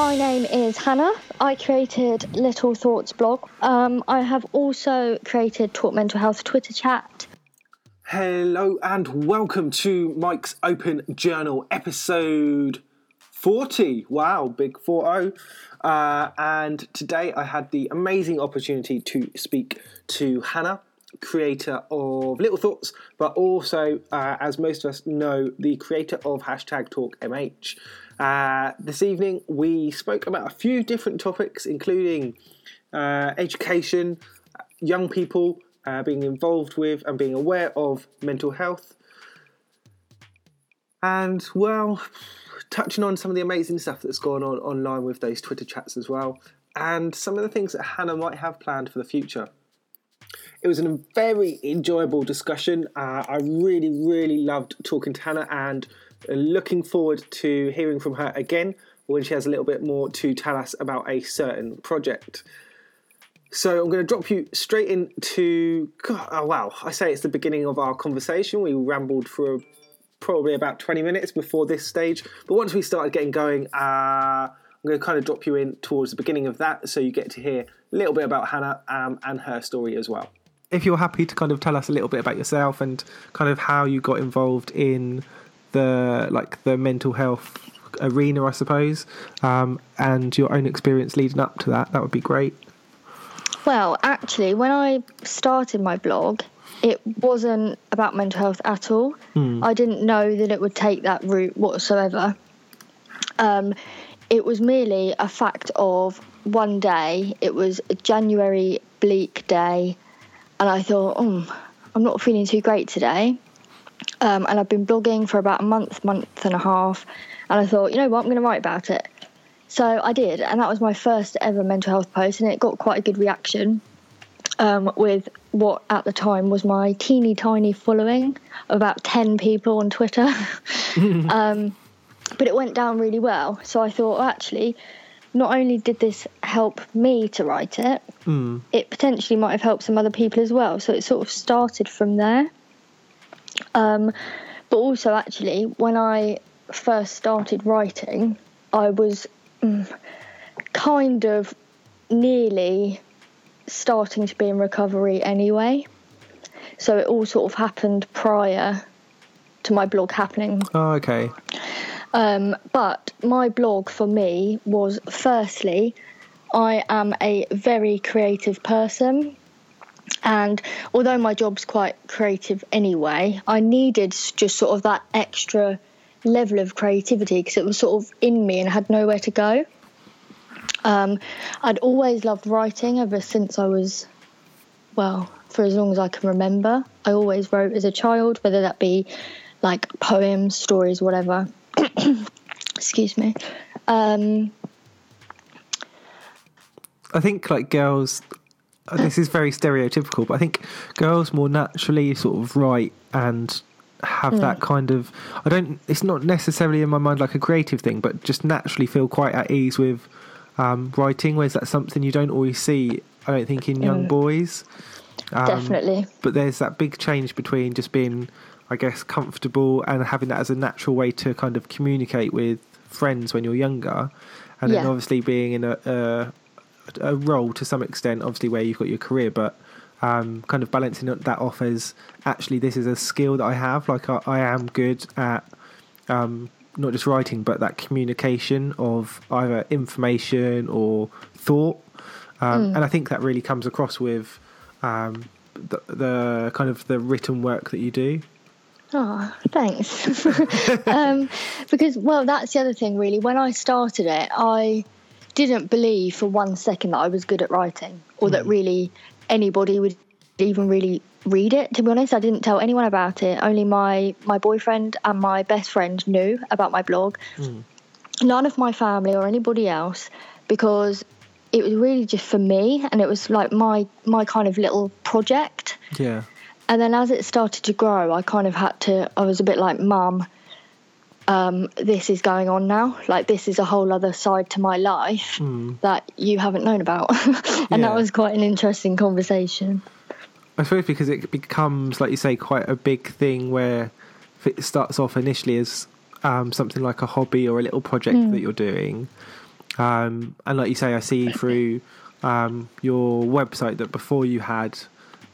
My name is Hannah. I created Little Thoughts blog. Um, I have also created Talk Mental Health Twitter chat. Hello and welcome to Mike's Open Journal episode 40. Wow, big 40. Uh, and today I had the amazing opportunity to speak to Hannah, creator of Little Thoughts, but also, uh, as most of us know, the creator of hashtag TalkMH. Uh, this evening we spoke about a few different topics, including uh, education, young people uh, being involved with and being aware of mental health. And well, touching on some of the amazing stuff that's going on online with those Twitter chats as well, and some of the things that Hannah might have planned for the future. It was a very enjoyable discussion. Uh, I really, really loved talking to Hannah and looking forward to hearing from her again when she has a little bit more to tell us about a certain project. So I'm going to drop you straight into. Oh wow! I say it's the beginning of our conversation. We rambled for probably about 20 minutes before this stage, but once we started getting going, uh, I'm going to kind of drop you in towards the beginning of that, so you get to hear a little bit about Hannah um, and her story as well if you're happy to kind of tell us a little bit about yourself and kind of how you got involved in the like the mental health arena, I suppose, um, and your own experience leading up to that, that would be great. Well, actually, when I started my blog, it wasn't about mental health at all. Mm. I didn't know that it would take that route whatsoever. Um, it was merely a fact of one day, it was a January bleak day and I thought, oh, I'm not feeling too great today. Um, and I've been blogging for about a month, month and a half, and I thought, you know what, I'm going to write about it. So I did, and that was my first ever mental health post, and it got quite a good reaction um, with what at the time was my teeny tiny following of about 10 people on Twitter. um, but it went down really well. So I thought, well, actually, not only did this help me to write it, mm. it potentially might have helped some other people as well. So it sort of started from there. Um, but also, actually, when I first started writing, I was mm, kind of nearly starting to be in recovery anyway. So it all sort of happened prior to my blog happening. Oh, okay. Um, but my blog for me was firstly, I am a very creative person. And although my job's quite creative anyway, I needed just sort of that extra level of creativity because it was sort of in me and had nowhere to go. Um, I'd always loved writing ever since I was, well, for as long as I can remember. I always wrote as a child, whether that be like poems, stories, whatever. excuse me. Um, I think like girls, this is very stereotypical, but I think girls more naturally sort of write and have mm. that kind of. I don't. It's not necessarily in my mind like a creative thing, but just naturally feel quite at ease with um, writing. Whereas that's something you don't always see. I don't think in young mm. boys. Um, Definitely. But there's that big change between just being I guess, comfortable and having that as a natural way to kind of communicate with friends when you're younger, and yeah. then obviously being in a, a, a role to some extent, obviously where you've got your career, but um, kind of balancing that off as actually this is a skill that I have. Like I, I am good at um, not just writing, but that communication of either information or thought, um, mm. and I think that really comes across with um, the, the kind of the written work that you do. Oh, thanks. um, because, well, that's the other thing, really. When I started it, I didn't believe for one second that I was good at writing or mm. that hmm. really anybody would even really read it. To be honest, I didn't tell anyone about it. Only my, my boyfriend and my best friend knew about my blog. Mm. None of my family or anybody else because it was really just for me and it was like my my kind of little project. Yeah. And then as it started to grow, I kind of had to, I was a bit like, Mum, um, this is going on now. Like, this is a whole other side to my life mm. that you haven't known about. and yeah. that was quite an interesting conversation. I suppose because it becomes, like you say, quite a big thing where if it starts off initially as um, something like a hobby or a little project mm. that you're doing. Um, and like you say, I see through um, your website that before you had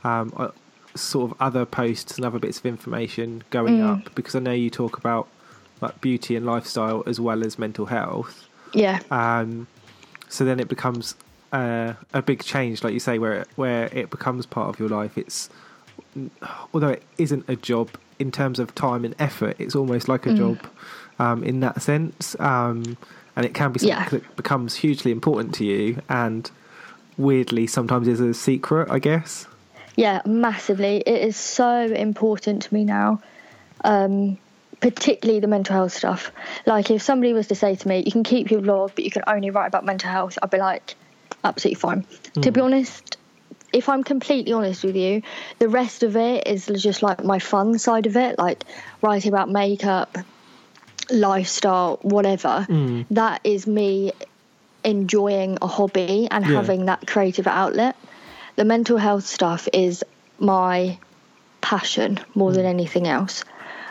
um, uh, sort of other posts and other bits of information going Mm. up because I know you talk about like beauty and lifestyle as well as mental health. Yeah. Um, so then it becomes uh, a big change, like you say, where it, where it becomes part of your life. It's although it isn't a job in terms of time and effort, it's almost like a Mm. job um, in that sense. Um, and it can be something Yeah. that becomes hugely important to you, and weirdly sometimes is a secret, I guess. Yeah, massively. It is so important to me now, um, particularly the mental health stuff. Like, if somebody was to say to me, you can keep your blog, but you can only write about mental health, I'd be like, absolutely fine. To be hmm. honest, if I'm completely honest with you, the rest of it is just like my fun side of it, like writing about makeup, lifestyle, whatever. Hmm. That is me enjoying a hobby and Yeah. having that creative outlet. The mental health stuff is my passion more than hmm. anything else.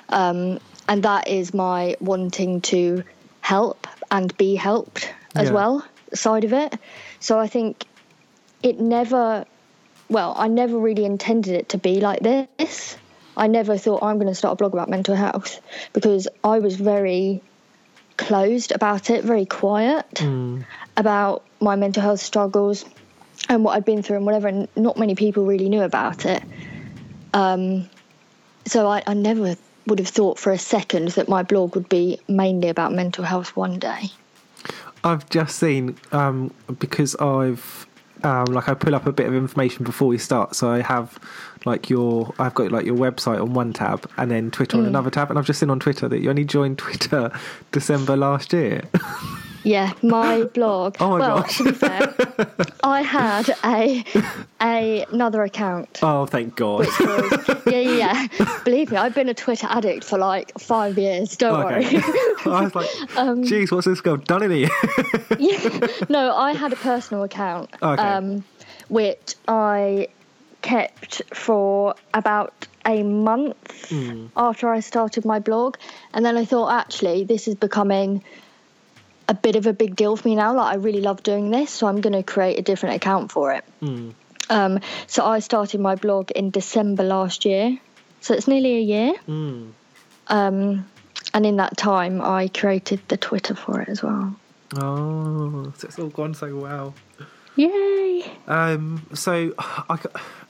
Um, and that is my wanting to help and be helped as Yeah. well side of it. So I think it never, well, I never really intended it to be like this. I never thought I'm going to start a blog about mental health because I was very closed about it, very quiet about my mental health struggles and what I'd been through and whatever. And not many people really knew about it. Um, so I, I never would have thought for a second that my blog would be mainly about mental health one day. I've just seen um, because I've um, like I pull up a bit of information before we start, so I have like your I've got like your website on one tab and then Twitter Mm. on another tab, and I've just seen on Twitter that you only joined Twitter December last year. Yeah, my blog. Oh my well, gosh. to be fair, I had a, a another account. oh, thank God! was- yeah, yeah, yeah. Believe me, I've been a Twitter addict for like five years. Don't Okay. worry. I was like, Um, "Geez, what's this girl done in here?" yeah. No, I had a personal account, Okay. um, which I kept for about a month after I started my blog, and then I thought, actually, this is becoming a bit of a big deal for me now. Like, I really love doing this, so I'm going to create a different account for it. Um, so I started my blog in December last year, so it's nearly a year. Mm. Um, and in that time, I created the Twitter for it as well. Oh, so it's all gone so well. Yay! Um, so I,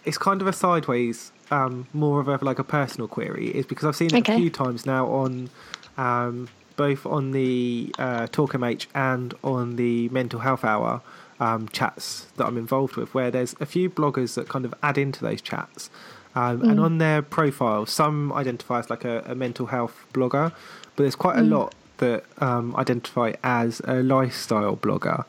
it's kind of a sideways, um, more of a like a personal query, is because I've seen it Okay. a few times now on, um, both on the uh, Talk MH and on the Mental Health Hour um, chats that I'm involved with, where there's a few bloggers that kind of add into those chats. Um, And on their profile, some identify as like a, a mental health blogger, but there's quite a lot that um, identify as a lifestyle blogger.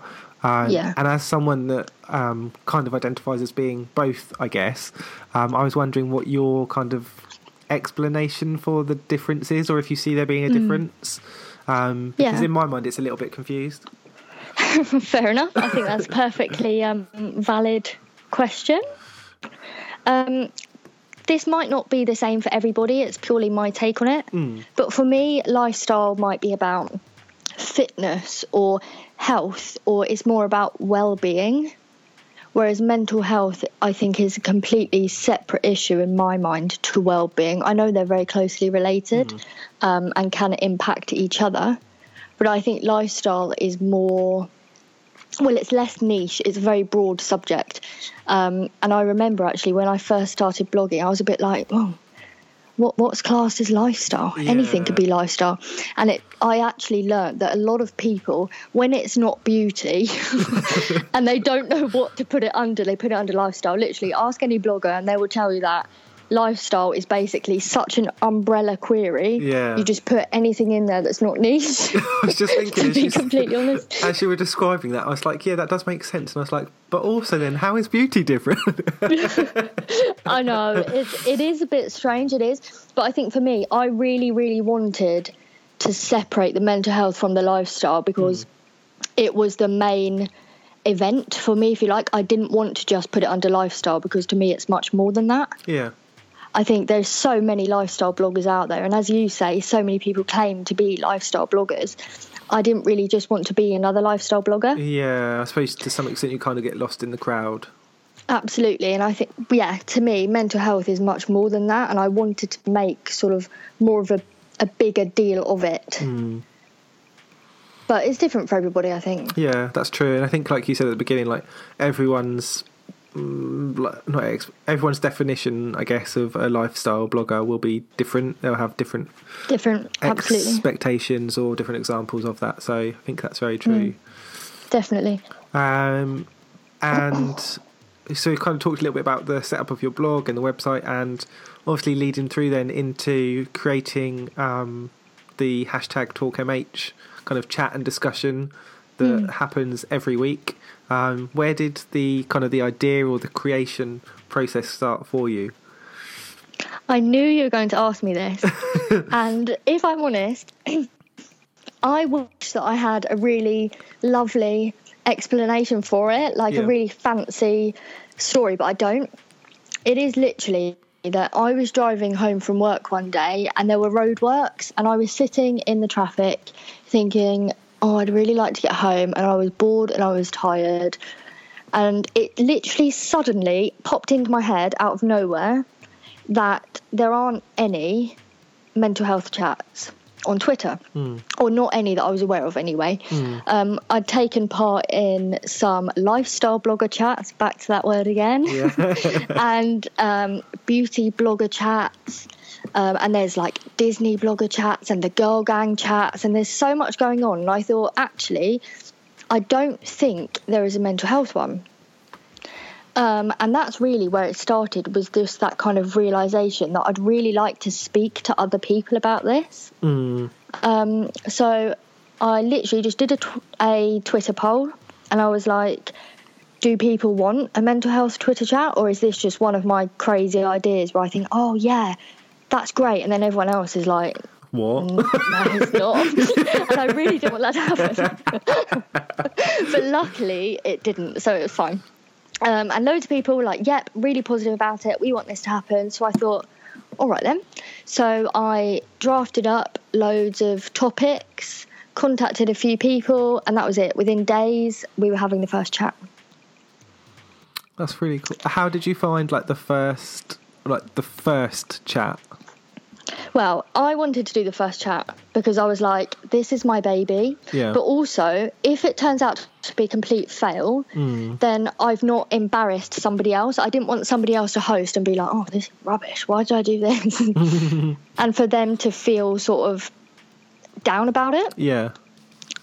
Yeah. And as someone that um, kind of identifies as being both, I guess, um, I was wondering what your kind of explanation for the difference is, or if you see there being a difference. Um, because Yeah. in my mind, it's a little bit confused. Fair enough. I think that's a perfectly um, valid question. Um, this might not be the same for everybody. It's purely my take on it. But for me, lifestyle might be about fitness or health, or it's more about well-being. Whereas mental health, I think, is a completely separate issue in my mind to well-being. I know they're very closely related um, and can impact each other, but I think lifestyle is more well, it's less niche. It's a very broad subject. Um, and I remember actually when I first started blogging, I was a bit like, oh, what what's classed as lifestyle? Anything could be lifestyle. And it, I actually learned that a lot of people, when it's not beauty, and they don't know what to put it under, they put it under lifestyle. Literally, ask any blogger, and they will tell you that lifestyle is basically such an umbrella query. Yeah. You just put anything in there that's not niche. I was just thinking, to be completely honest. as you were describing that, I was like, yeah, that does make sense. And I was like, but also then, how is beauty different? I know it's it is a bit strange. It is, but I think for me, I really, really wanted to separate the mental health from the lifestyle because hmm. it was the main event for me, if you like. I didn't want to just put it under lifestyle because to me, it's much more than that. yeah. I think there's so many lifestyle bloggers out there, and as you say, so many people claim to be lifestyle bloggers. I didn't really just want to be another lifestyle blogger. Yeah, I suppose to some extent you kind of get lost in the crowd. Absolutely, and I think yeah, to me, mental health is much more than that, and I wanted to make sort of more of a, a bigger deal of it. Mm. But it's different for everybody, I think. Yeah, that's true, and I think like you said at the beginning, like everyone's not ex- everyone's definition, I guess, of a lifestyle blogger will be different. They'll have different Different, absolutely, expectations or different examples of that. So I think that's very true. definitely. Um, and so we kind of talked a little bit about the setup of your blog and the website, and obviously leading through then into creating um, the hashtag TalkMH kind of chat and discussion that happens every week. Um, where did the kind of the idea or the creation process start for you? I knew you were going to ask me this. and if I'm honest, I wish that I had a really lovely explanation for it, like Yeah. a really fancy story, but I don't. It is literally that I was driving home from work one day and there were roadworks, and I was sitting in the traffic thinking, oh, I'd really like to get home, and I was bored and I was tired. And it literally suddenly popped into my head out of nowhere that there aren't any mental health chats on Twitter, or not any that I was aware of anyway. Um, I'd taken part in some lifestyle blogger chats, back to that word again, and um, beauty blogger chats. Um, and there's like Disney blogger chats and the girl gang chats, and there's so much going on. And I thought, actually, I don't think there is a mental health one. Um, and that's really where it started was just that kind of realization that I'd really like to speak to other people about this. Mm. Um, so I literally just did a, tw- a Twitter poll and I was like, do people want a mental health Twitter chat or is this just one of my crazy ideas where I think, oh, yeah, that's great. And then everyone else is like, What? no, it's not. and I really didn't want that to happen. but luckily, it didn't, so it was fine. Um, and loads of people were like, yep, really positive about it. We want this to happen. So I thought, all right then. So I drafted up loads of topics, contacted a few people, and that was it. Within days, we were having the first chat. That's really cool. How did you find like the first like the first chat? Well, I wanted to do the first chat because I was like, this is my baby. Yeah. But also, if it turns out to be a complete fail, hmm. then I've not embarrassed somebody else. I didn't want somebody else to host and be like, oh, this is rubbish. Why did I do this? and for them to feel sort of down about it. Yeah.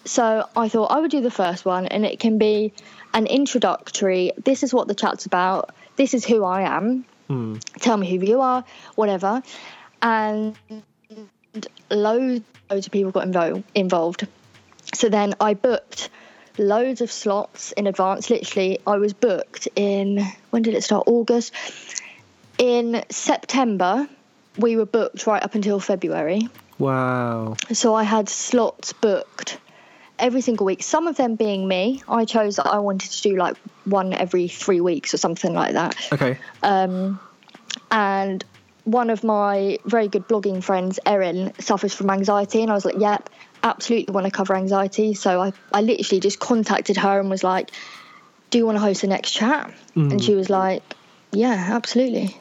So I thought I would do the first one, and it can be an introductory. This is what the chat's about. This is who I am. Tell me who you are, whatever. And loads, loads of people got invo- involved. So then I booked loads of slots in advance. Literally, I was booked in when did it start? August. In September, we were booked right up until February. Wow. So I had slots booked every single week. Some of them being me. I chose that I wanted to do like one every three weeks or something like that. Okay. Um, And one of my very good blogging friends, Erin, suffers from anxiety, and I was like, "Yep, absolutely want to cover anxiety." So I, I literally just contacted her and was like, "Do you want to host the next chat?" And she was like, "Yeah, absolutely."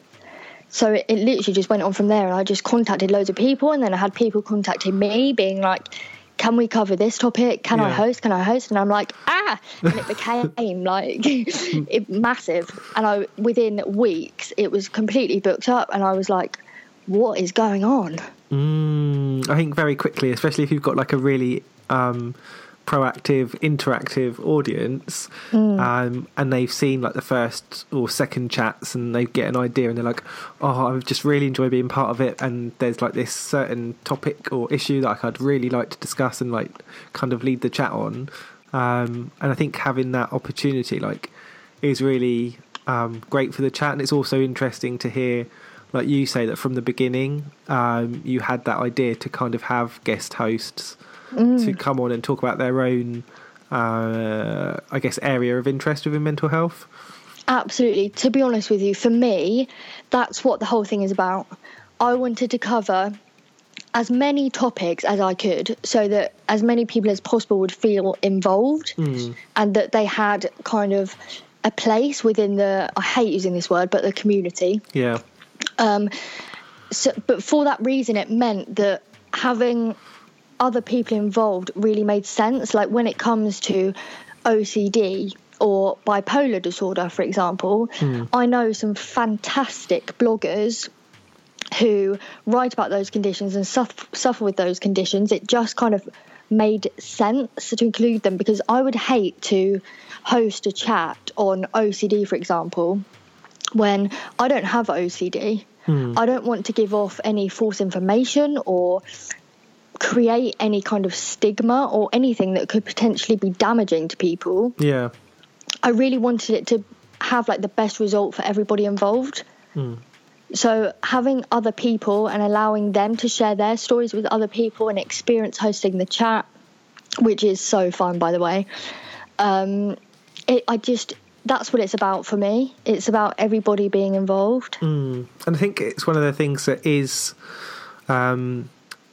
So it, it literally just went on from there, and I just contacted loads of people, and then I had people contacting me, being like, "Can we cover this topic? Can I host? Can I host?" And I'm like, "Ah!" And it became like it, massive, and I within weeks it was completely booked up, and I was like, "What is going on?" Mm, I think very quickly, especially if you've got like a really um, proactive, interactive audience, um, and they've seen like the first or second chats, and they get an idea, and they're like, "Oh, I just really enjoy being part of it." And there's like this certain topic or issue that like, I'd really like to discuss and like kind of lead the chat on. Um, and I think having that opportunity, like, is really um, great for the chat, and it's also interesting to hear like you say that from the beginning um, you had that idea to kind of have guest hosts to come on and talk about their own uh, i guess area of interest within mental health Absolutely. To be honest with you, for me, that's what the whole thing is about. I wanted to cover as many topics as I could so that as many people as possible would feel involved Mm. and that they had kind of a place within the I hate using this word but the community Yeah. um so but for that reason it meant that having other people involved really made sense. Like when it comes to OCD or bipolar disorder for example hmm. I know some fantastic bloggers who write about those conditions and suffer, suffer with those conditions, it just kind of made sense to include them because I would hate to host a chat on OCD, for example, when I don't have OCD. Hmm. I don't want to give off any false information or create any kind of stigma or anything that could potentially be damaging to people. Yeah. I really wanted it to have like the best result for everybody involved. So having other people and allowing them to share their stories with other people and experience hosting the chat, which is so fun by the way. Um, it, I just that's what it's about for me. It's about everybody being involved. And I think it's one of the things that is um,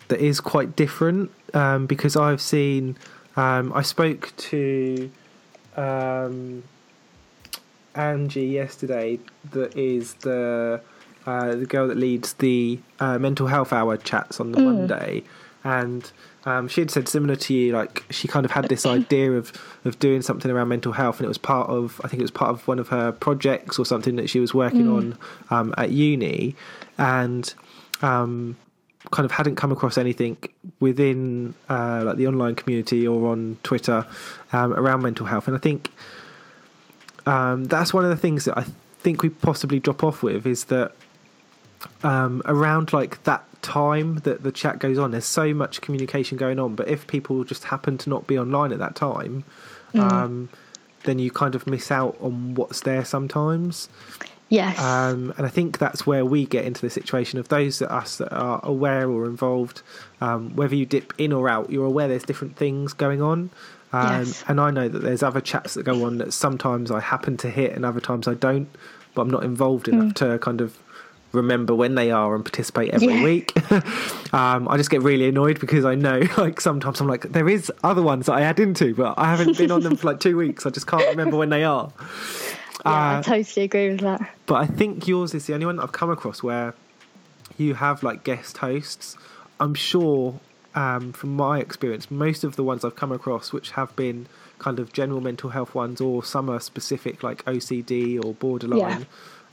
that is quite different um, because I've seen. Um, I spoke to um, Angie yesterday. That is the uh, the girl that leads the uh, mental health hour chats on the Monday, and um, she had said similar to you. Like she kind of had this idea of of doing something around mental health, and it was part of I think it was part of one of her projects or something that she was working on um, at uni, and um, kind of hadn't come across anything within uh, like the online community or on Twitter um, around mental health, and I think um, that's one of the things that I think we possibly drop off with is that um, around like that time that the chat goes on, there's so much communication going on. But if people just happen to not be online at that time, um, then you kind of miss out on what's there sometimes. Yes. Um, and I think that's where we get into the situation of those that us that are aware or involved, um, whether you dip in or out, you're aware there's different things going on. Um, Yes. And I know that there's other chats that go on that sometimes I happen to hit and other times I don't, but I'm not involved enough to kind of remember when they are and participate every Yeah. week. um, I just get really annoyed because I know, like, sometimes I'm like, there is other ones that I add into, but I haven't been on them for like two weeks. I just can't remember when they are. Yeah, I uh, totally agree with that. But I think yours is the only one that I've come across where you have like guest hosts. I'm sure, um, from my experience, most of the ones I've come across, which have been kind of general mental health ones, or some are specific like OCD or borderline.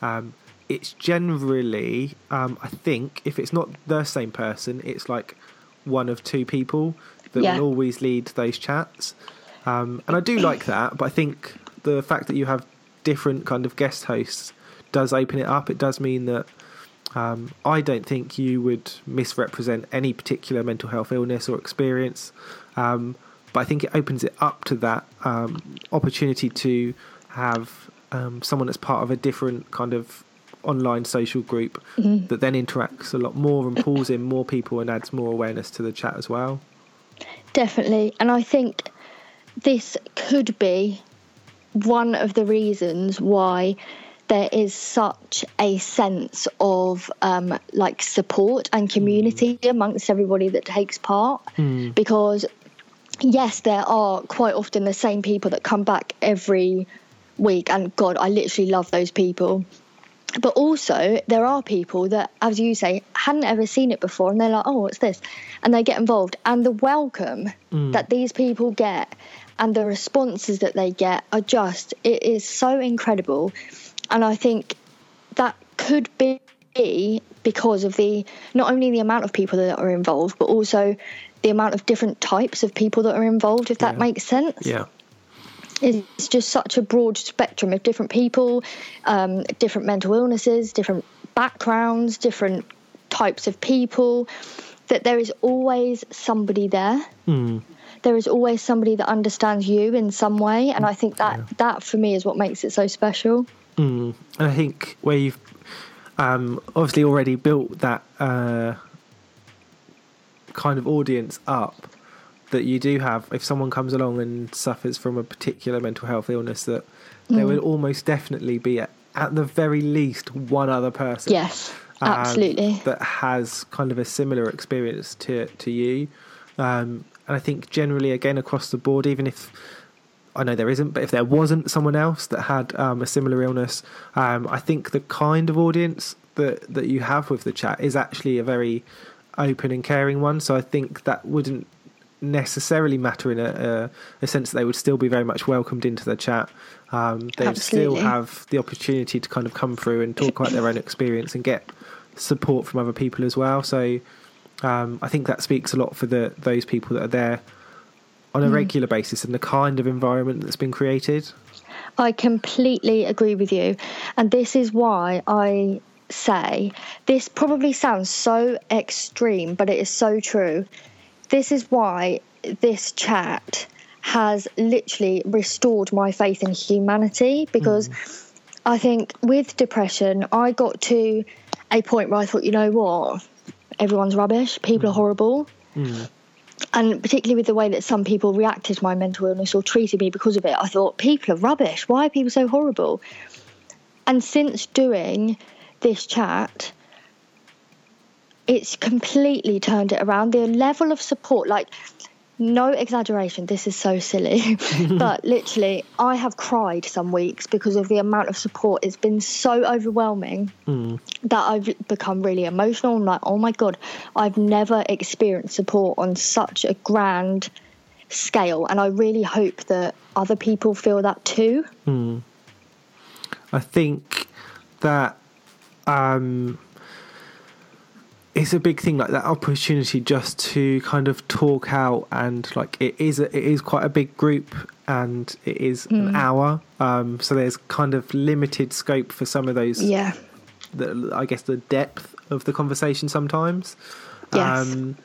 Um, it's generally, um, I think, if it's not the same person, it's like one of two people that Yeah. will always lead those chats. Um, and I do like that, but I think the fact that you have different kind of guest hosts does open it up. It does mean that um, I don't think you would misrepresent any particular mental health illness or experience, um, but I think it opens it up to that um, opportunity to have um, someone that's part of a different kind of online social group that then interacts a lot more and pulls in more people and adds more awareness to the chat as well. Definitely. And I think this could be one of the reasons why there is such a sense of um, like support and community mm. amongst everybody that takes part. Mm. Because yes there are quite often the same people that come back every week and god i literally love those people. But also there are people that as you say hadn't ever seen it before and they're like oh what's this? And they get involved. And the welcome mm. that these people get and the responses that they get are just it is so incredible and i think that could be because of the not only the amount of people that are involved but also the amount of different types of people that are involved if that Yeah. makes sense Yeah. it's just such a broad spectrum of different people, um, different mental illnesses, different backgrounds, different types of people, that there is always somebody there. There is always somebody that understands you in some way, and I think that that for me is what makes it so special. And I think where you've um, obviously already built that uh, kind of audience up, that you do have, if someone comes along and suffers from a particular mental health illness, that there Mm. will almost definitely be, at, at the very least, one other person Yes, um, absolutely. that has kind of a similar experience to to you. Um, and I think generally, again, across the board, even if I know there isn't, but if there wasn't someone else that had um, a similar illness, um, I think the kind of audience that that you have with the chat is actually a very open and caring one. So I think that wouldn't necessarily matter in a, a, a sense that they would still be very much welcomed into the chat. Um, they'd still have the opportunity to kind of come through and talk about their own experience and get support from other people as well. So um, I think that speaks a lot for the those people that are there on Mm. a regular basis and the kind of environment that's been created. I completely agree with you. And this is why I say this probably sounds so extreme, but it is so true. This is why this chat has literally restored my faith in humanity because I think with depression, I got to a point where I thought, you know what? Everyone's rubbish, people are hmm. horrible hmm. and particularly with the way that some people reacted to my mental illness or treated me because of it, I thought people are rubbish. Why are people so horrible? And since doing this chat, it's completely turned it around. The level of support, like, no exaggeration, this is so silly, but literally, I have cried some weeks because of the amount of support. It's been so overwhelming that I've become really emotional. I'm like, oh my God, I've never experienced support on such a grand scale. And I really hope that other people feel that too. I think that um, it's a big thing, like that opportunity just to kind of talk out and like it is a, it is quite a big group and it is an hour, um, so there's kind of limited scope for some of those. Yeah. The, I guess the depth of the conversation sometimes. Yes. Um,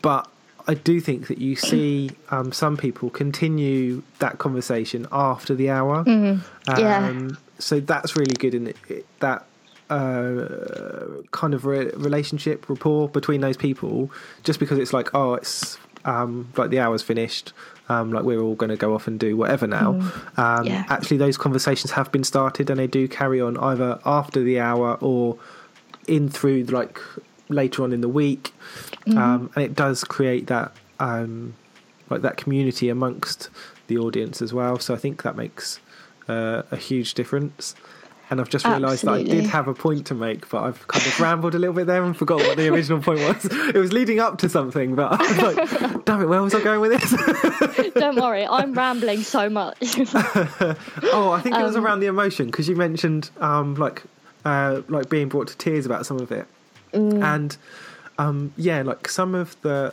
but I do think that you see um, some people continue that conversation after the hour. Mm-hmm. Yeah. Um, so that's really good and it, it, that uh, kind of re- relationship rapport between those people. Just because it's like, oh, it's um, like the hour's finished. Um, like we're all going to go off and do whatever now. Um, Mm. Yeah. Actually, those conversations have been started, and they do carry on either after the hour or in through like later on in the week, um, and it does create that um, like that community amongst the audience as well. So I think that makes uh, a huge difference. And I've just realised that I did have a point to make, but I've kind of rambled a little bit there and forgot what the original point was. It was leading up to something, but I was like, damn it, where was I going with this? Don't worry, I'm rambling so much. Oh, I think it Um, was around the emotion because you mentioned um, like uh, like being brought to tears about some of it, Mm. and um, yeah, like some of the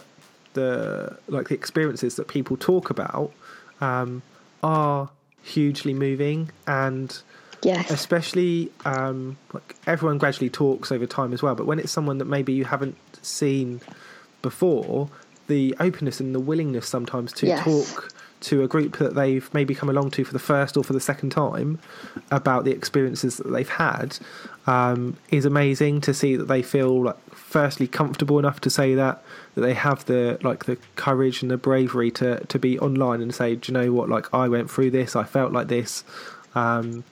the like the experiences that people talk about um, are hugely moving and yes. especially um, like everyone gradually talks over time as well. But when it's someone that maybe you haven't seen before, the openness and the willingness sometimes to Yes. talk to a group that they've maybe come along to for the first or for the second time about the experiences that they've had um, is amazing to see that they feel like firstly comfortable enough to say that that they have the like the courage and the bravery to to be online and say do you know what like I went through this I felt like this um,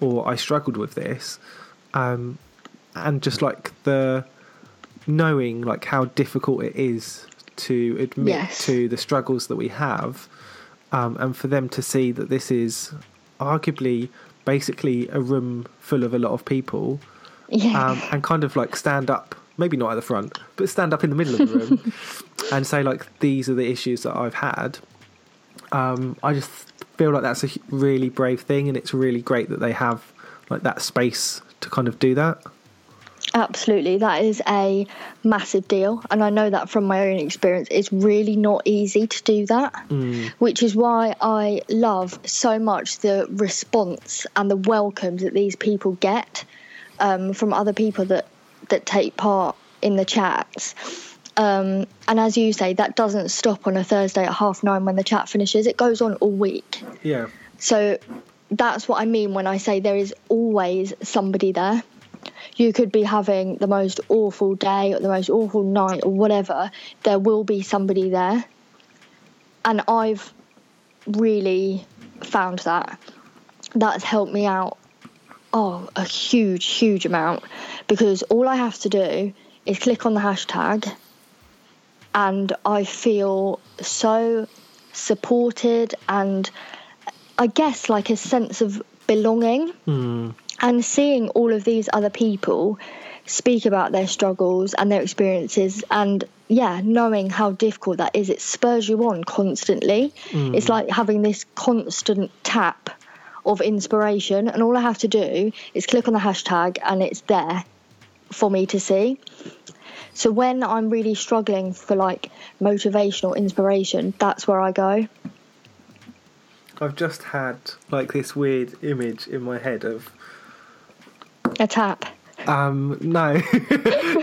or I struggled with this, um, and just like the knowing like how difficult it is to admit Yes. to the struggles that we have, um, and for them to see that this is arguably basically a room full of a lot of people, yeah. um, and kind of like stand up, maybe not at the front, but stand up in the middle of the room and say like these are the issues that I've had. Um, I just feel like that's a really brave thing, and it's really great that they have like that space to kind of do that. Absolutely, that is a massive deal, and I know that from my own experience. It's really not easy to do that, which is why I love so much the response and the welcomes that these people get um, from other people that that take part in the chats. Um, and as you say, that doesn't stop on a Thursday at half nine when the chat finishes. It goes on all week. Yeah, So that's what I mean when I say there is always somebody there. You could be having the most awful day or the most awful night or whatever. There will be somebody there. and I've really found that that's helped me out oh a huge huge amount because all I have to do is click on the hashtag and I feel so supported and I guess like a sense of belonging. Mm. and seeing all of these other people speak about their struggles and their experiences and yeah knowing how difficult that is it spurs you on constantly. It's like having this constant tap of inspiration and all i have to do is click on the hashtag and it's there for me to see so when i'm really struggling for like motivation or inspiration that's where i go. I've just had like this weird image in my head of a tap. Um no.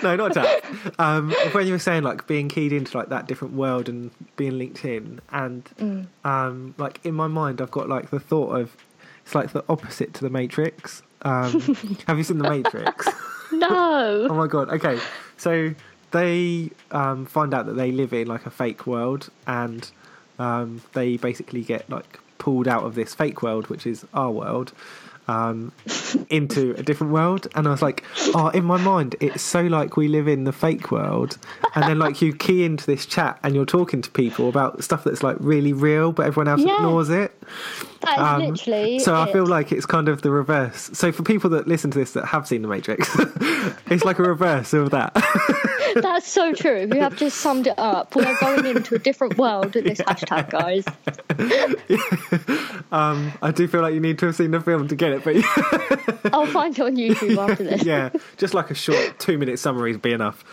No not tap. um when you were saying like being keyed into like that different world and being linked in and um like in my mind I've got like the thought of it's like the opposite to the Matrix. Um have you seen the Matrix? No. Oh my god. Okay, so they um, find out that they live in like a fake world, and um, they basically get like pulled out of this fake world, which is our world, um, into a different world. And I was like, oh, in my mind, it's so like we live in the fake world, and then like you key into this chat and you're talking to people about stuff that's like really real, but everyone else Yeah. ignores it. that is Um, literally So I feel like it's kind of the reverse. So for people that listen to this that have seen The Matrix, it's like a reverse of that. That's so true. You have just summed it up. We are going into a different world with this hashtag, guys. um, I do feel like you need to have seen the film to get it, but I'll find it on YouTube after this. yeah, just like a short two minute summary would be enough.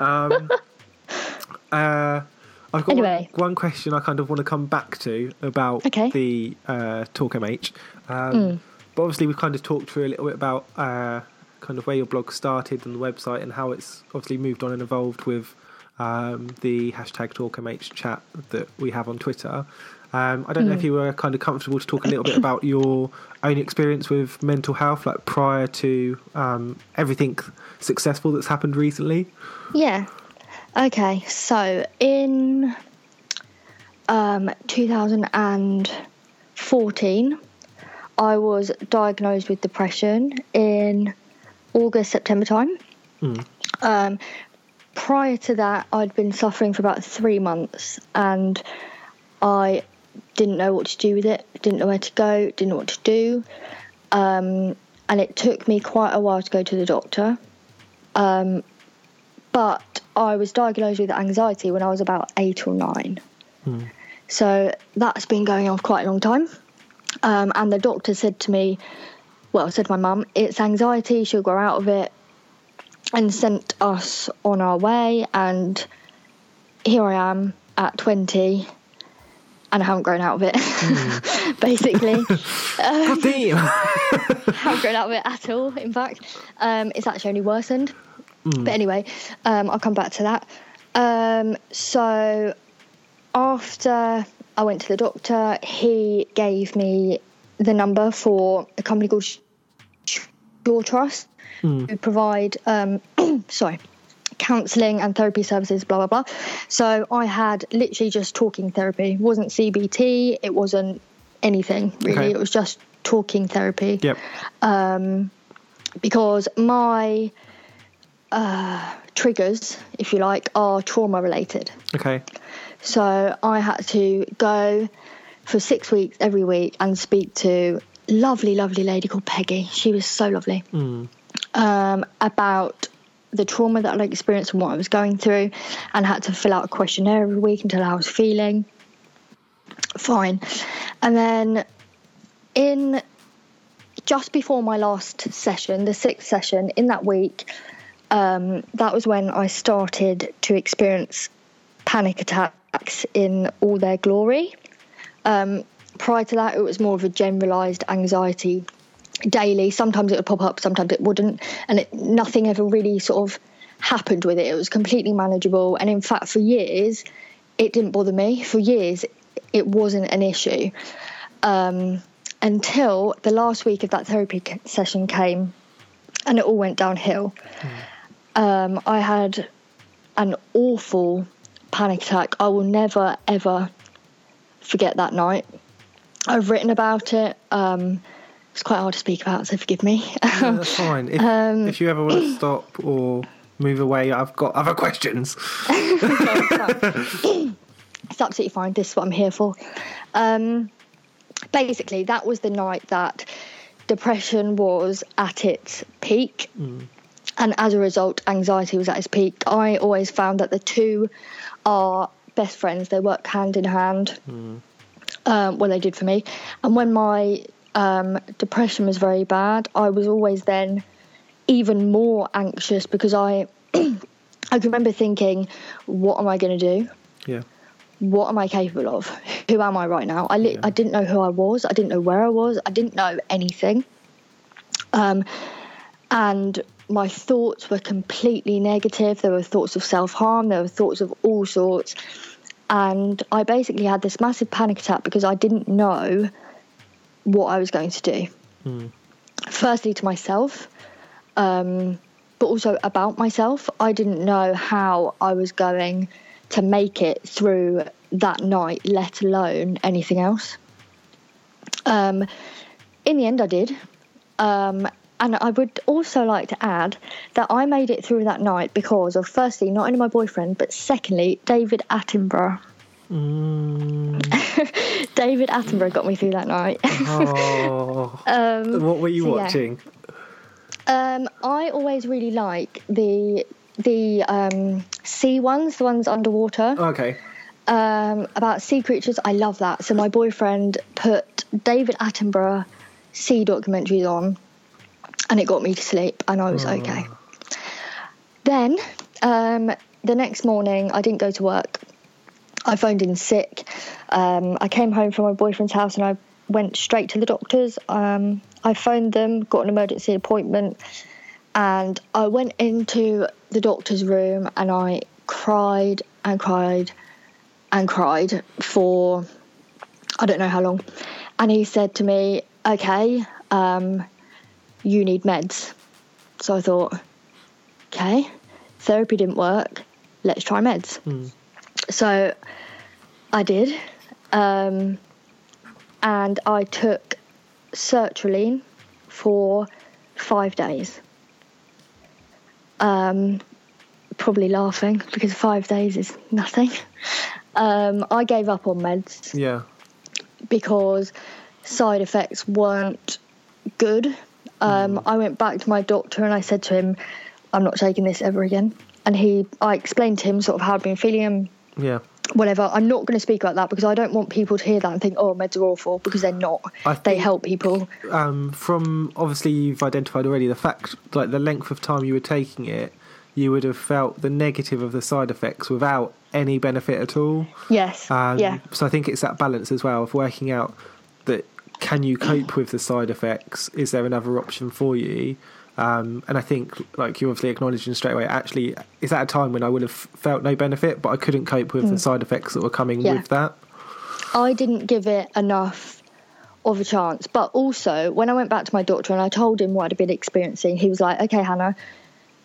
Um, uh, I've got Anyway. one, one question I kind of want to come back to about Okay. the uh, Talk MH. Um, But obviously, we've kind of talked through a little bit about uh, kind of where your blog started and the website and how it's obviously moved on and evolved with um, the hashtag TalkMH chat that we have on Twitter. Um, I don't know if you were kind of comfortable to talk a little bit about your own experience with mental health, like prior to um, everything successful that's happened recently. Yeah. Okay, so in um, 2014, I was diagnosed with depression in August, September time. Um, prior to that, I'd been suffering for about three months and I didn't know what to do with it, didn't know where to go, didn't know what to do. Um, and it took me quite a while to go to the doctor. Um, but I was diagnosed with anxiety when I was about eight or nine. So that's been going on for quite a long time. Um, and the doctor said to me, well, said my mum, it's anxiety, she'll grow out of it, and sent us on our way. And here I am at 20, and I haven't grown out of it, basically. God damn! haven't grown out of it at all. In fact, um, it's actually only worsened. But anyway, um, I'll come back to that. Um, so after I went to the doctor, he gave me the number for a company called Shore Trust, who provide um, sorry counselling and therapy services. Blah blah blah. So I had literally just talking therapy. It wasn't CBT. It wasn't anything really. Okay. It was just talking therapy yep. Um, because my uh, triggers, if you like, are trauma related. Okay. So I had to go for six weeks every week and speak to lovely, lovely lady called Peggy. She was so lovely. Um, about the trauma that I experienced and what I was going through, and had to fill out a questionnaire every week until I was feeling fine. And then in just before my last session, the sixth session, in that week, um, that was when I started to experience panic attacks in all their glory. Um, prior to that, it was more of a generalized anxiety daily. Sometimes it would pop up, sometimes it wouldn't, and it, nothing ever really sort of happened with it. It was completely manageable, and in fact, for years, it didn't bother me. For years, it wasn't an issue um, until the last week of that therapy session came, and it all went downhill. Um, I had an awful panic attack. I will never ever forget that night. I've written about it. Um, it's quite hard to speak about, so forgive me. Yeah, that's fine. If, Um, if you ever want to stop or move away, I've got other questions. it's absolutely fine. This is what I'm here for. Um, basically, that was the night that depression was at its peak. And as a result, anxiety was at its peak. I always found that the two are best friends, they work hand in hand. Um, well, they did for me. And when my um, depression was very bad, I was always then even more anxious because I, I can remember thinking, what am I going to do? Yeah. what am I capable of? Who am I right now? I li- Yeah. I didn't know who I was. I didn't know where I was. I didn't know anything. Um, and my thoughts were completely negative. There were thoughts of self harm. There were thoughts of all sorts. And I basically had this massive panic attack because I didn't know what I was going to do. Firstly, to myself, um, but also about myself. I didn't know how I was going to make it through that night, let alone anything else. Um, in the end, I did. Um, and I would also like to add that I made it through that night because of, firstly, not only my boyfriend, but secondly, David Attenborough. David Attenborough got me through that night. Oh. um, what were you so yeah. watching? Um, I always really like the the um, sea ones, the ones underwater. Okay. Um, about sea creatures, I love that. So my boyfriend put David Attenborough sea documentaries on, and it got me to sleep, and I was okay. Then um, the next morning, I didn't go to work. I phoned in sick. Um, I came home from my boyfriend's house and I went straight to the doctors. Um, I phoned them, got an emergency appointment, and I went into the doctor's room and I cried and cried and cried for I don't know how long. And he said to me, "Okay, um, you need meds." So I thought, "Okay, therapy didn't work. Let's try meds." So I did, um, and I took sertraline for five days. Um, probably laughing because five days is nothing. Um, I gave up on meds Yeah. because side effects weren't good. Um, I went back to my doctor and I said to him, "I'm not taking this ever again." And he, I explained to him sort of how I'd been feeling and Yeah. whatever. I'm not going to speak about that because I don't want people to hear that and think, "Oh, meds are awful," because they're not. They help people. um, from obviously you've identified already the fact like the length of time you were taking it you would have felt the negative of the side effects without any benefit at all Yes. um, yeah. so i think it's that balance as well of working out that can you cope with the side effects is there another option for you um, and I think, like you obviously acknowledging straight away, actually, is at a time when I would have felt no benefit, but I couldn't cope with the side effects that were coming Hmm. Yeah. with that. I didn't give it enough of a chance. But also, when I went back to my doctor and I told him what I'd been experiencing, he was like, okay, Hannah,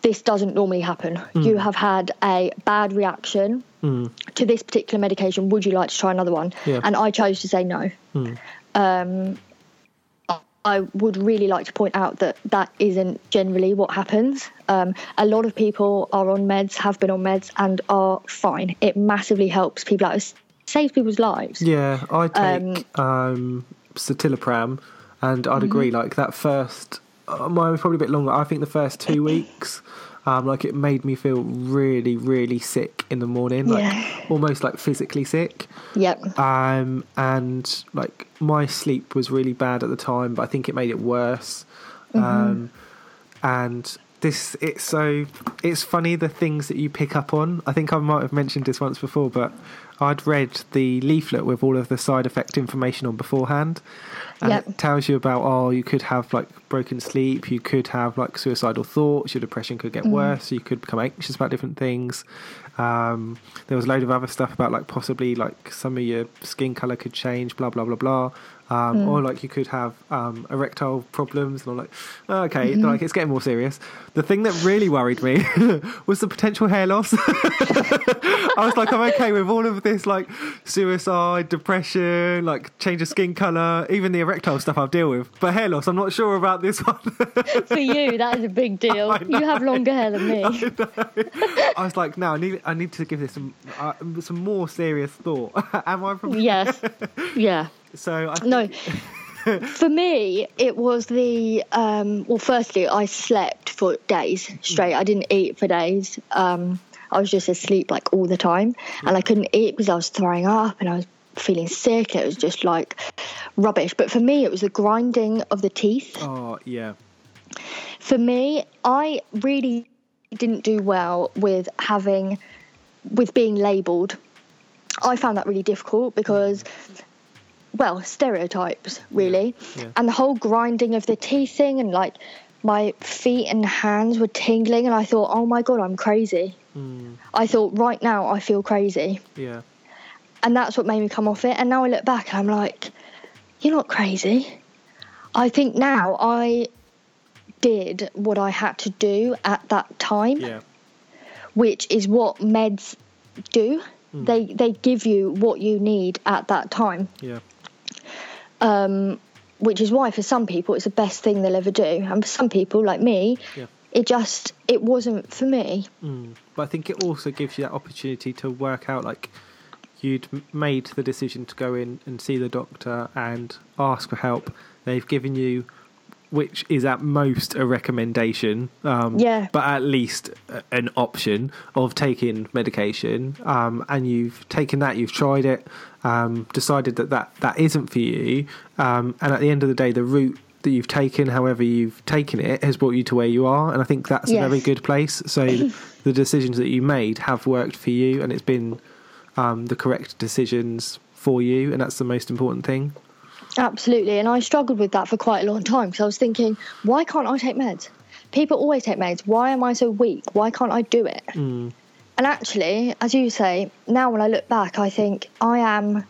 this doesn't normally happen. You have had a bad reaction to this particular medication. Would you like to try another one? Yeah. And I chose to say no. Um, I would really like to point out that that isn't generally what happens. Um, a lot of people are on meds, have been on meds, and are fine. It massively helps people out. It saves people's lives. Yeah, I take um, citalopram, and Mm-hmm. I'd agree. Like that first, uh, mine was probably a bit longer. I think the first two weeks, um, like it made me feel really, really sick in the morning, like Yeah. almost like physically sick. Yep. Um, and like my sleep was really bad at the time, but I think it made it worse. Um, and this, it's so, it's funny the things that you pick up on. I think I might have mentioned this once before, but I'd read the leaflet with all of the side effect information on beforehand. And Yep. it tells you about, oh, you could have like broken sleep, you could have like suicidal thoughts, your depression could get worse, you could become anxious about different things. Um, there was a load of other stuff about like possibly like some of your skin color could change, blah blah blah blah, um, or like you could have um, erectile problems. And I'm like, oh, okay, like it's getting more serious. The thing that really worried me was the potential hair loss. I was like, I'm okay with all of this like suicide, depression, like change of skin color, even the erectile stuff I'll deal with. But hair loss, I'm not sure about this one. For you, that is a big deal. You have longer hair than me. I, I was like, no, I need I need to give this some uh, some more serious thought. Am I from? Yes. Yeah. So I No. For me, it was the um, well. Firstly, I slept for days straight. I didn't eat for days. Um, I was just asleep like all the time, and I couldn't eat because I was throwing up and I was feeling sick. It was just like rubbish. But for me, it was the grinding of the teeth. Oh yeah, For me, I really didn't do well with having with being labelled. I found that really difficult because well, stereotypes really. Yeah. And the whole grinding of the teeth thing and like my feet and hands were tingling and I thought, "Oh my god, I'm crazy." mm, I thought right now I feel crazy. yeah, And that's what made me come off it. And now I look back and I'm like, you're not crazy. I think now I did what I had to do at that time, yeah, which is what meds do. Hmm. They they give you what you need at that time, yeah, um, which is why for some people it's the best thing they'll ever do, and for some people like me, yeah. it just it wasn't for me. Mm. But I think it also gives you that opportunity to work out like you'd made the decision to go in and see the doctor and ask for help. They've given you, which is at most a recommendation, um, Yeah. but at least an option of taking medication. Um, and you've taken that, you've tried it, um, decided that, that that isn't for you. Um, and at the end of the day, the route that you've taken, however you've taken it, has brought you to where you are. And I think that's a very good place. So the decisions that you made have worked for you, and it's been um, the correct decisions for you, and that's the most important thing. Absolutely, and I struggled with that for quite a long time because I was thinking, why can't I take meds? People always take meds. Why am I so weak? Why can't I do it? Mm. And actually, as you say, now when I look back, I think I am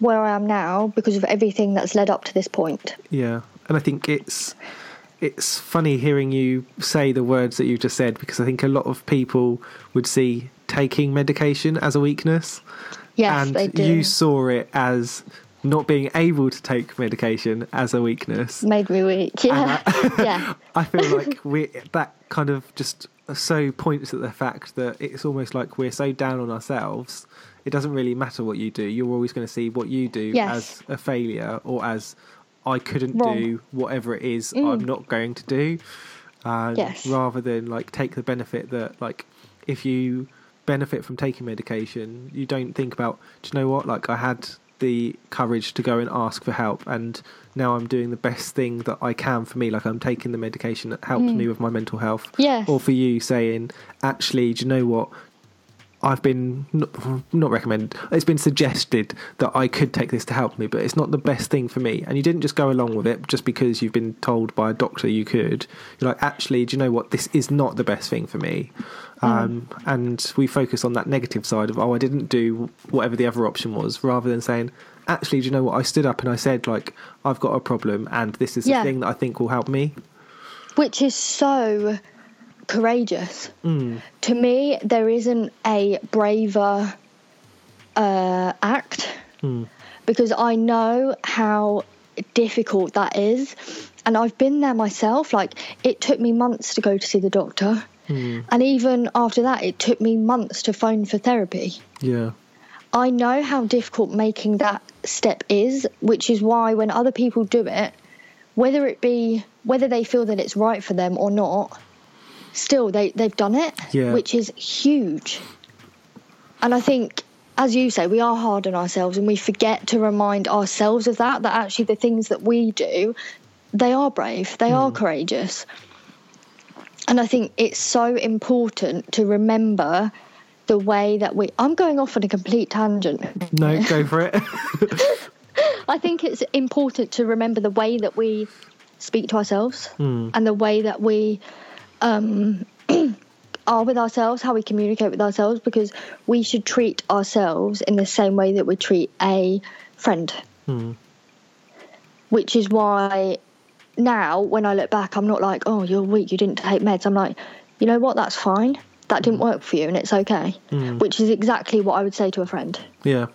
where I am now because of everything that's led up to this point. Yeah, and I think it's it's funny hearing you say the words that you've just said because I think a lot of people would see taking medication as a weakness, Yes, and they do. you saw it as not being able to take medication as a weakness. Made me weak. Yeah, yeah, I feel like we that kind of just so points at the fact that it's almost like we're so down on ourselves. It doesn't really matter what you do. You're always going to see what you do Yes. as a failure or as I couldn't Wrong. do whatever it is Mm. I'm not going to do. Um, Yes. Rather than like take the benefit that like if you benefit from taking medication, you don't think about. Do you know what? Like I had the courage to go and ask for help, and now I'm doing the best thing that I can for me. Like I'm taking the medication that helps me with my mental health. Mm. Yes. Or for you saying, actually, do you know what? I've been not, not recommended. It's been suggested that I could take this to help me, but it's not the best thing for me. And you didn't just go along with it just because you've been told by a doctor you could. You're like, actually, do you know what? This is not the best thing for me. Um, and we focus on that negative side of, oh, I didn't do whatever the other option was, rather than saying, actually, do you know what? I stood up and I said, like, I've got a problem, and this is Yeah. the thing that I think will help me. which is so courageous. Mm. To me, there isn't a braver uh, act Mm. because I know how difficult that is. And I've been there myself. Like, it took me months to go to see the doctor. Mm. And even after that, it took me months to phone for therapy. Yeah. I know how difficult making that step is, which is why when other people do it, whether it be whether they feel that it's right for them or not, still they, they've done it, Yeah. which is huge. And I think, as you say, we are hard on ourselves and we forget to remind ourselves of that, that actually the things that we do, they are brave, they are courageous. And I think it's so important to remember the way that we. I'm going off on a complete tangent. No, go for it. I think it's important to remember the way that we speak to ourselves Mm. and the way that we um, are with ourselves, how we communicate with ourselves, because we should treat ourselves in the same way that we treat a friend. Mm. Which is why now, when I look back, I'm not like, oh, you're weak, you didn't take meds. I'm like, you know what, that's fine. that didn't work for you and it's okay. Mm. Which is exactly what I would say to a friend. Yeah.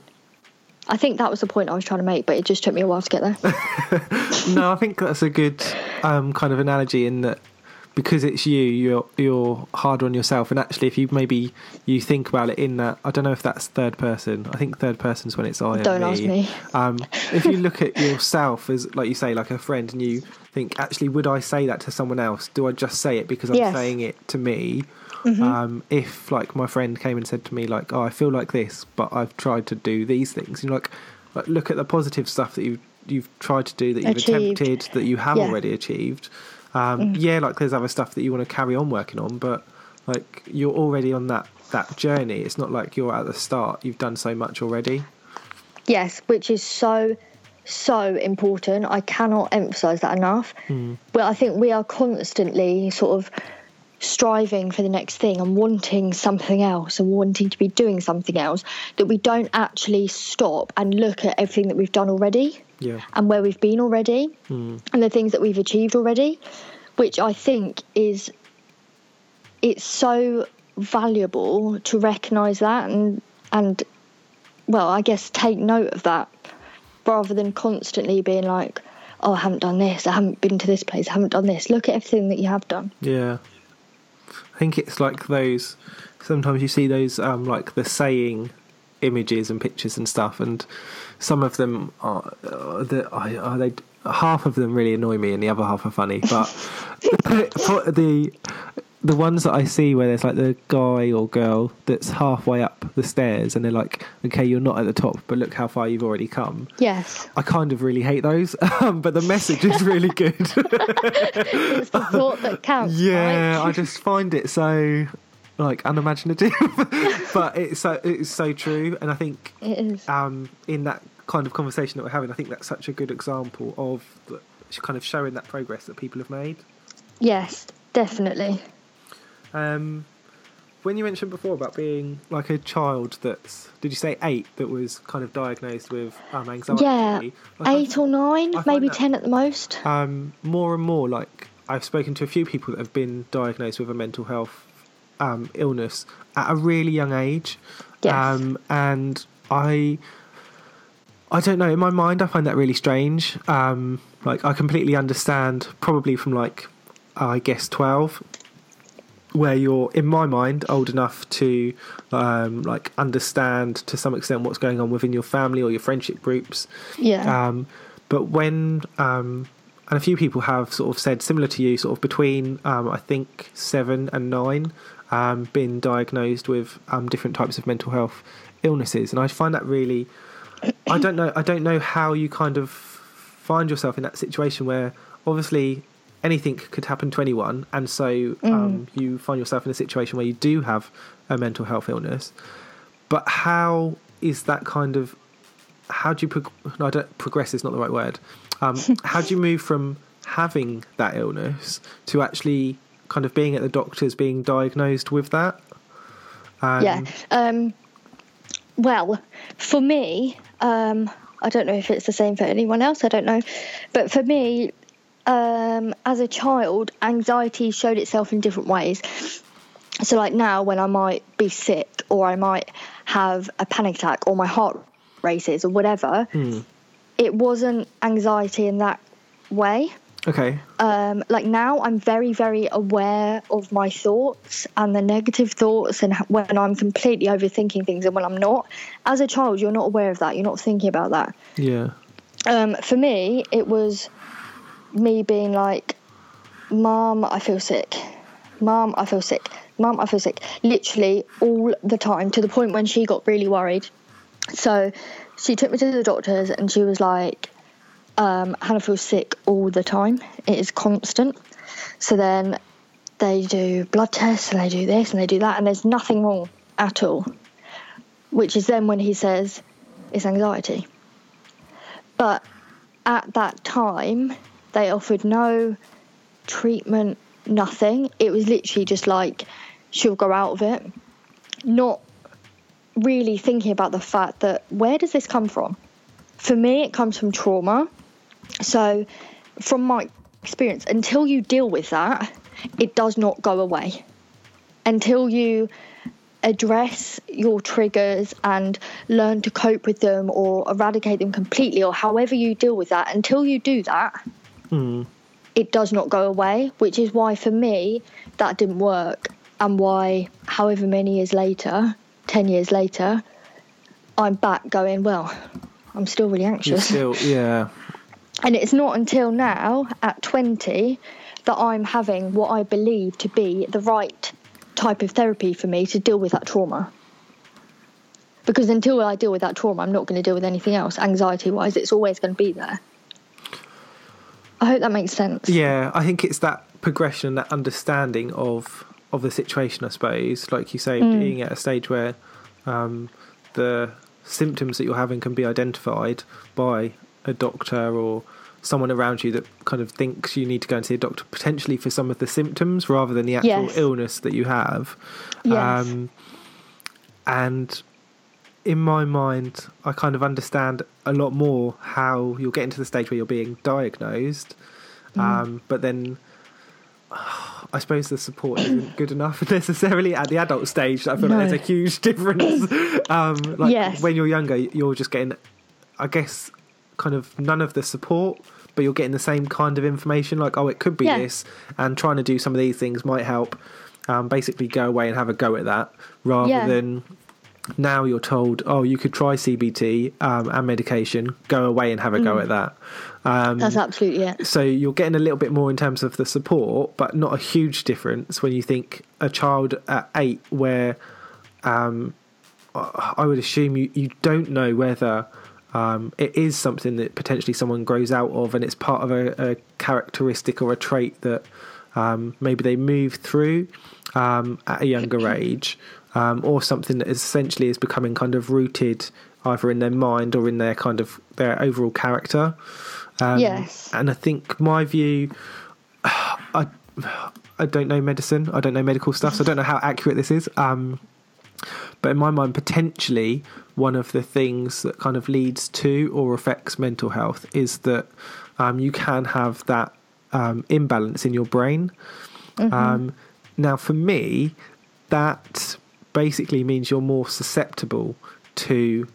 I think that was the point I was trying to make, but it just took me a while to get there. no, I think that's a good um, kind of analogy in that because it's you, you're you're harder on yourself. And actually, if you maybe you think about it in that, I don't know if that's third person. I think third person's when it's I. Don't ask me. Um, if you look at yourself as, like you say, like a friend, and you think, actually, would I say that to someone else? Do I just say it because I'm Yes. saying it to me? Mm-hmm. Um, if like my friend came and said to me, like, oh, I feel like this, but I've tried to do these things. You know, like, like look at the positive stuff that you've you've tried to do that you've Achieved. attempted that you have Yeah. already achieved. Um, Yeah, like there's other stuff that you want to carry on working on, but like you're already on that that journey. It's not like you're at the start. You've done so much already. Yes, which is so so important. I cannot emphasize that enough. But I think we are constantly sort of striving for the next thing and wanting something else and wanting to be doing something else that we don't actually stop and look at everything that we've done already Yeah. and where we've been already and the things that we've achieved already, which I think is it's so valuable to recognise that and and well, I guess take note of that rather than constantly being like, Oh, I haven't done this, I haven't been to this place, I haven't done this. Look at everything that you have done. Yeah. I think it's like those. Sometimes you see those, um, like the saying images and pictures and stuff, and some of them are, uh, the, I- are they. Half of them really annoy me, and the other half are funny. But for the the ones that I see where there's like the guy or girl that's halfway up the stairs, and they're like, "Okay, you're not at the top, but look how far you've already come." Yes. I kind of really hate those, um, but the message is really good. It's the thought that counts. Yeah, right? I just find it so like unimaginative, but it's so it's so true, and I think it is. um, in that kind of conversation that we're having, I think that's such a good example of the, kind of showing that progress that people have made. Yes, definitely. Um, when you mentioned before about being like a child that's did you say eight that was kind of diagnosed with um, anxiety? Yeah, I find- eight or nine, maybe that- ten at the most. um, more and more like I've spoken to a few people that have been diagnosed with a mental health um, illness at a really young age, Yes. um, and I I don't know in my mind I find that really strange. Um, like I completely understand probably from like I guess twelve. Where you're, in my mind, old enough to um, like understand to some extent what's going on within your family or your friendship groups, Yeah. um, but when um, and a few people have sort of said similar to you, sort of between um, I think seven and nine, um, been diagnosed with um, different types of mental health illnesses, and I find that really. I don't know. I don't know how you kind of find yourself in that situation where obviously anything could happen to anyone, and so um, you find yourself in a situation where you do have a mental health illness. But how is that kind of how do you prog- no, I don't, progress is not the right word. Um, how do you move from having that illness to actually kind of being at the doctors, being diagnosed with that? Um, yeah. Um, well, for me, um, I don't know if it's the same for anyone else. I don't know, but for me, um, as a child, anxiety showed itself in different ways. So, like now, when I might be sick or I might have a panic attack or my heart races or whatever, it wasn't anxiety in that way. Okay. um, like now I'm very, very aware of my thoughts and the negative thoughts and when I'm completely overthinking things and when I'm not. As a child, you're not aware of that. You're not thinking about that. Yeah. Um, for me, it was me being like, Mom, I feel sick. Mom, I feel sick. Mom, I feel sick. Literally all the time to the point when she got really worried. So she took me to the doctors and she was like, um, Hannah feels sick all the time. It is constant. So then they do blood tests and they do this and they do that, and there's nothing wrong at all. Which is then when he says it's anxiety. But at that time, they offered no treatment, nothing. It was literally just like she'll go out of it, not really thinking about the fact that where does this come from? For me, it comes from trauma. So, from my experience, until you deal with that, it does not go away. until you address your triggers and learn to cope with them or eradicate them completely or however you deal with that until you do that Mm. it does not go away which is why for me that didn't work and why however many years later 10 years later i'm back going well i'm still really anxious still, yeah. and it's not until now at 20 that i'm having what i believe to be the right type of therapy for me to deal with that trauma. Because until i deal with that trauma i'm not going to deal with anything else anxiety wise it's always going to be there. I hope that makes sense. Yeah, I think it's that progression, that understanding of of the situation. I suppose, like you say, being at a stage where um, the symptoms that you're having can be identified by a doctor or someone around you that kind of thinks you need to go and see a doctor potentially for some of the symptoms rather than the actual Yes. illness that you have. Yes. Um, and in my mind, I kind of understand a lot more how you're getting to the stage where you're being diagnosed. Um, but then I suppose the support isn't good enough necessarily at the adult stage. I feel No. like there's a huge difference. um, like Yes. when you're younger, you're just getting, I guess, kind of none of the support, but you're getting the same kind of information. Like, oh, it could be Yeah. this, and trying to do some of these things might help. Um, basically, go away and have a go at that rather Yeah. than now you're told, oh, you could try CBT um, and medication. Go away and have a go at that. Um, that's absolutely it so you're getting a little bit more in terms of the support, but not a huge difference when you think a child at eight, where um, I I would assume you, you don't know whether um, it is something that potentially someone grows out of, and it's part of a, a characteristic or a trait that um, maybe they move through um, at a younger age, um, or something that essentially is becoming kind of rooted either in their mind or in their kind of their overall character. Um, Yes. And I think my view, I I don't know medicine. I don't know medical stuff, so I don't know how accurate this is. But in my mind, potentially one of the things that kind of leads to or affects mental health is that um, you can have that um, imbalance in your brain. Um, now, for me, that basically means you're more susceptible to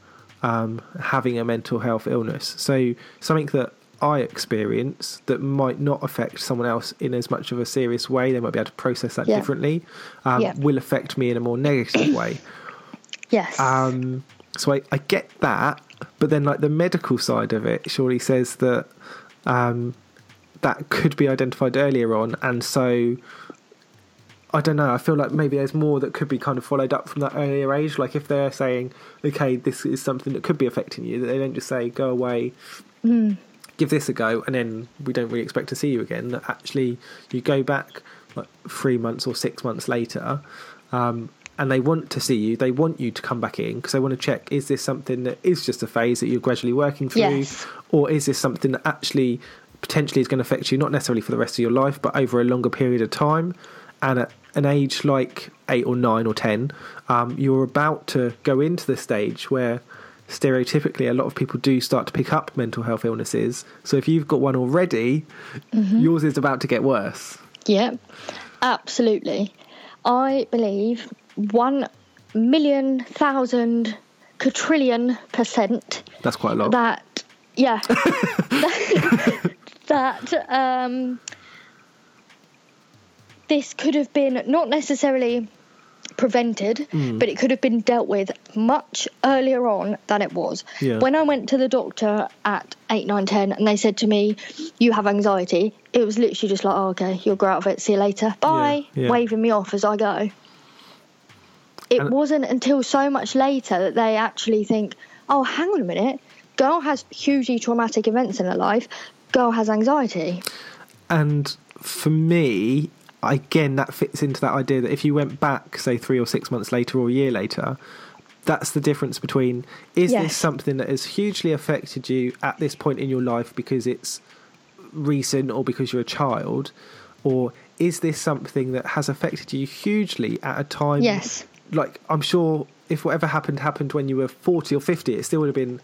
um, having a mental health illness. So, something that I experience that might not affect someone else in as much of a serious way, they might be able to process that Yeah. differently, um, Yeah. will affect me in a more negative way. yes Um, so I, I get that, but then like the medical side of it surely says that um, that could be identified earlier on, and so I don't know. I feel like maybe there's more that could be kind of followed up from that earlier age. Like if they're saying, okay, this is something that could be affecting you, that they don't just say go away. Give this a go, and then we don't really expect to see you again. That actually, you go back like three months or six months later, um, and they want to see you. They want you to come back in because they want to check: is this something that is just a phase that you're gradually working through, Yes. or is this something that actually potentially is going to affect you not necessarily for the rest of your life, but over a longer period of time? And at an age like eight or nine or ten, um, you're about to go into the stage where stereotypically a lot of people do start to pick up mental health illnesses. So if you've got one already, yours is about to get worse. Yeah, absolutely. I believe one million thousand quadrillion percent That's quite a lot. that yeah that um this could have been not necessarily prevented Hmm. but it could have been dealt with much earlier on than it was Yeah. when i went to the doctor at 8 9 10 and they said to me you have anxiety it was literally just like oh, okay you'll grow out of it see you later bye yeah. waving me off as i go it And- wasn't until so much later that they actually think, oh, hang on a minute, girl has hugely traumatic events in her life, girl has anxiety. And for me, again, that fits into that idea that if you went back, say, three or six months later or a year later, that's the difference between is Yes. this something that has hugely affected you at this point in your life because it's recent or because you're a child, or is this something that has affected you hugely at a time? Yes. Like, I'm sure if whatever happened happened when you were 40 or 50, it still would have been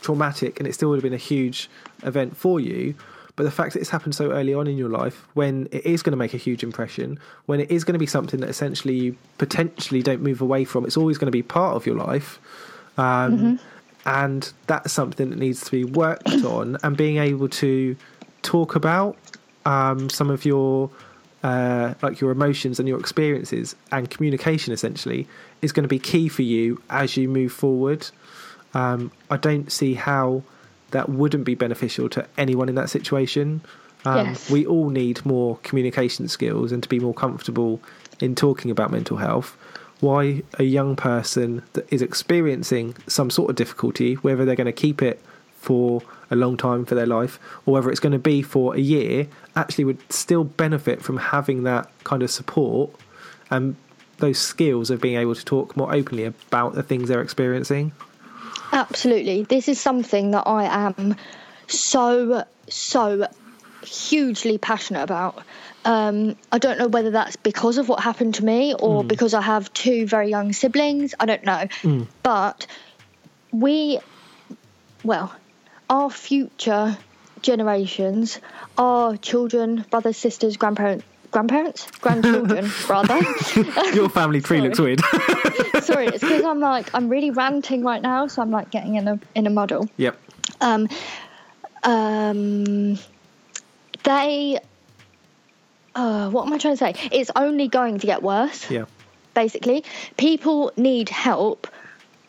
traumatic and it still would have been a huge event for you. But the fact that it's happened so early on in your life, when it is going to make a huge impression, when it is going to be something that essentially you potentially don't move away from, it's always going to be part of your life. Um, mm-hmm. And that's something that needs to be worked on, and being able to talk about um, some of your uh, like your emotions and your experiences and communication essentially is going to be key for you as you move forward. Um, I don't see how that wouldn't be beneficial to anyone in that situation. Um, yes. We all need more communication skills and to be more comfortable in talking about mental health. Why a young person that is experiencing some sort of difficulty, whether they're going to keep it for a long time for their life or whether it's going to be for a year, actually would still benefit from having that kind of support and those skills of being able to talk more openly about the things they're experiencing. Absolutely. This is something that I am so, so hugely passionate about. Um, I don't know whether that's because of what happened to me or mm. because I have two very young siblings. I don't know. Mm. But we, well, our future generations, our children, brothers, sisters, grandparents, grandparents, grandchildren, rather. Your family tree looks weird. Sorry, it's because I'm like I'm really ranting right now, so I'm like getting in a in a muddle. Yep. Um, um, they. Uh, what am I trying to say? It's only going to get worse. Yeah. Basically, people need help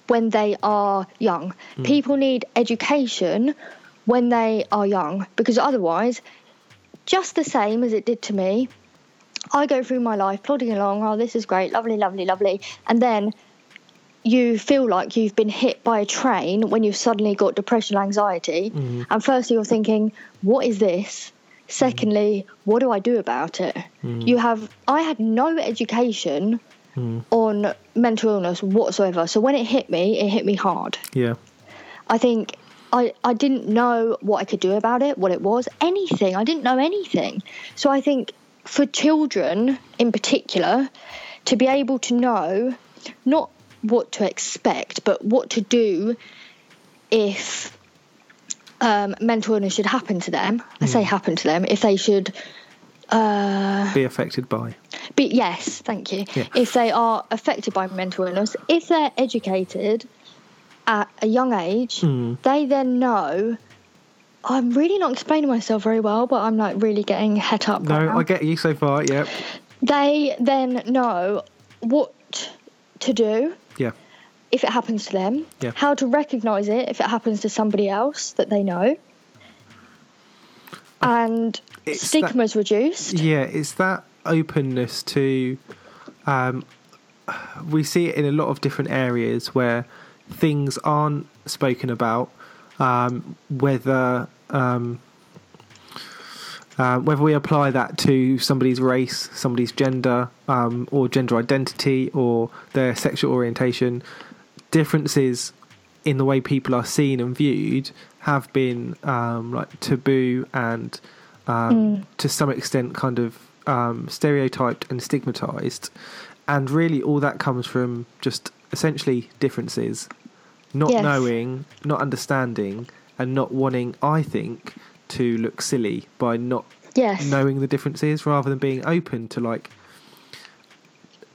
when they are young. Mm. People need education when they are young because otherwise, just the same as it did to me, I go through my life plodding along, oh, this is great, lovely, lovely, lovely. And then you feel like you've been hit by a train when you've suddenly got depression, anxiety. Mm-hmm. And firstly, you're thinking, what is this? Secondly, mm-hmm. what do I do about it? Mm-hmm. You have, I had no education mm. on mental illness whatsoever. So when it hit me, it hit me hard. Yeah. I think I, I didn't know what I could do about it, what it was, anything. I didn't know anything. So I think for children in particular to be able to know not what to expect, but what to do if um, mental illness should happen to them. Mm. I say hmm. happen to them if they should uh, be affected by. Be, yes, thank you. Yeah. If they are affected by mental illness, if they're educated at a young age, mm. they then know I'm really not explaining myself very well, but I'm like really getting het up. No, right I get you so far. Yep. They then know what to do. Yeah. If it happens to them. Yeah. How to recognise it if it happens to somebody else that they know. And stigma's that, reduced. Yeah, it's that openness to. Um, we see it in a lot of different areas where things aren't spoken about um, whether um, uh, whether we apply that to somebody's race, somebody's gender, um, or gender identity, or their sexual orientation, differences in the way people are seen and viewed have been um, like taboo and um, mm. to some extent kind of um, stereotyped and stigmatized. And really, all that comes from just essentially differences not yes. knowing, not understanding, and not wanting, I think, to look silly by not yes. knowing the differences rather than being open to like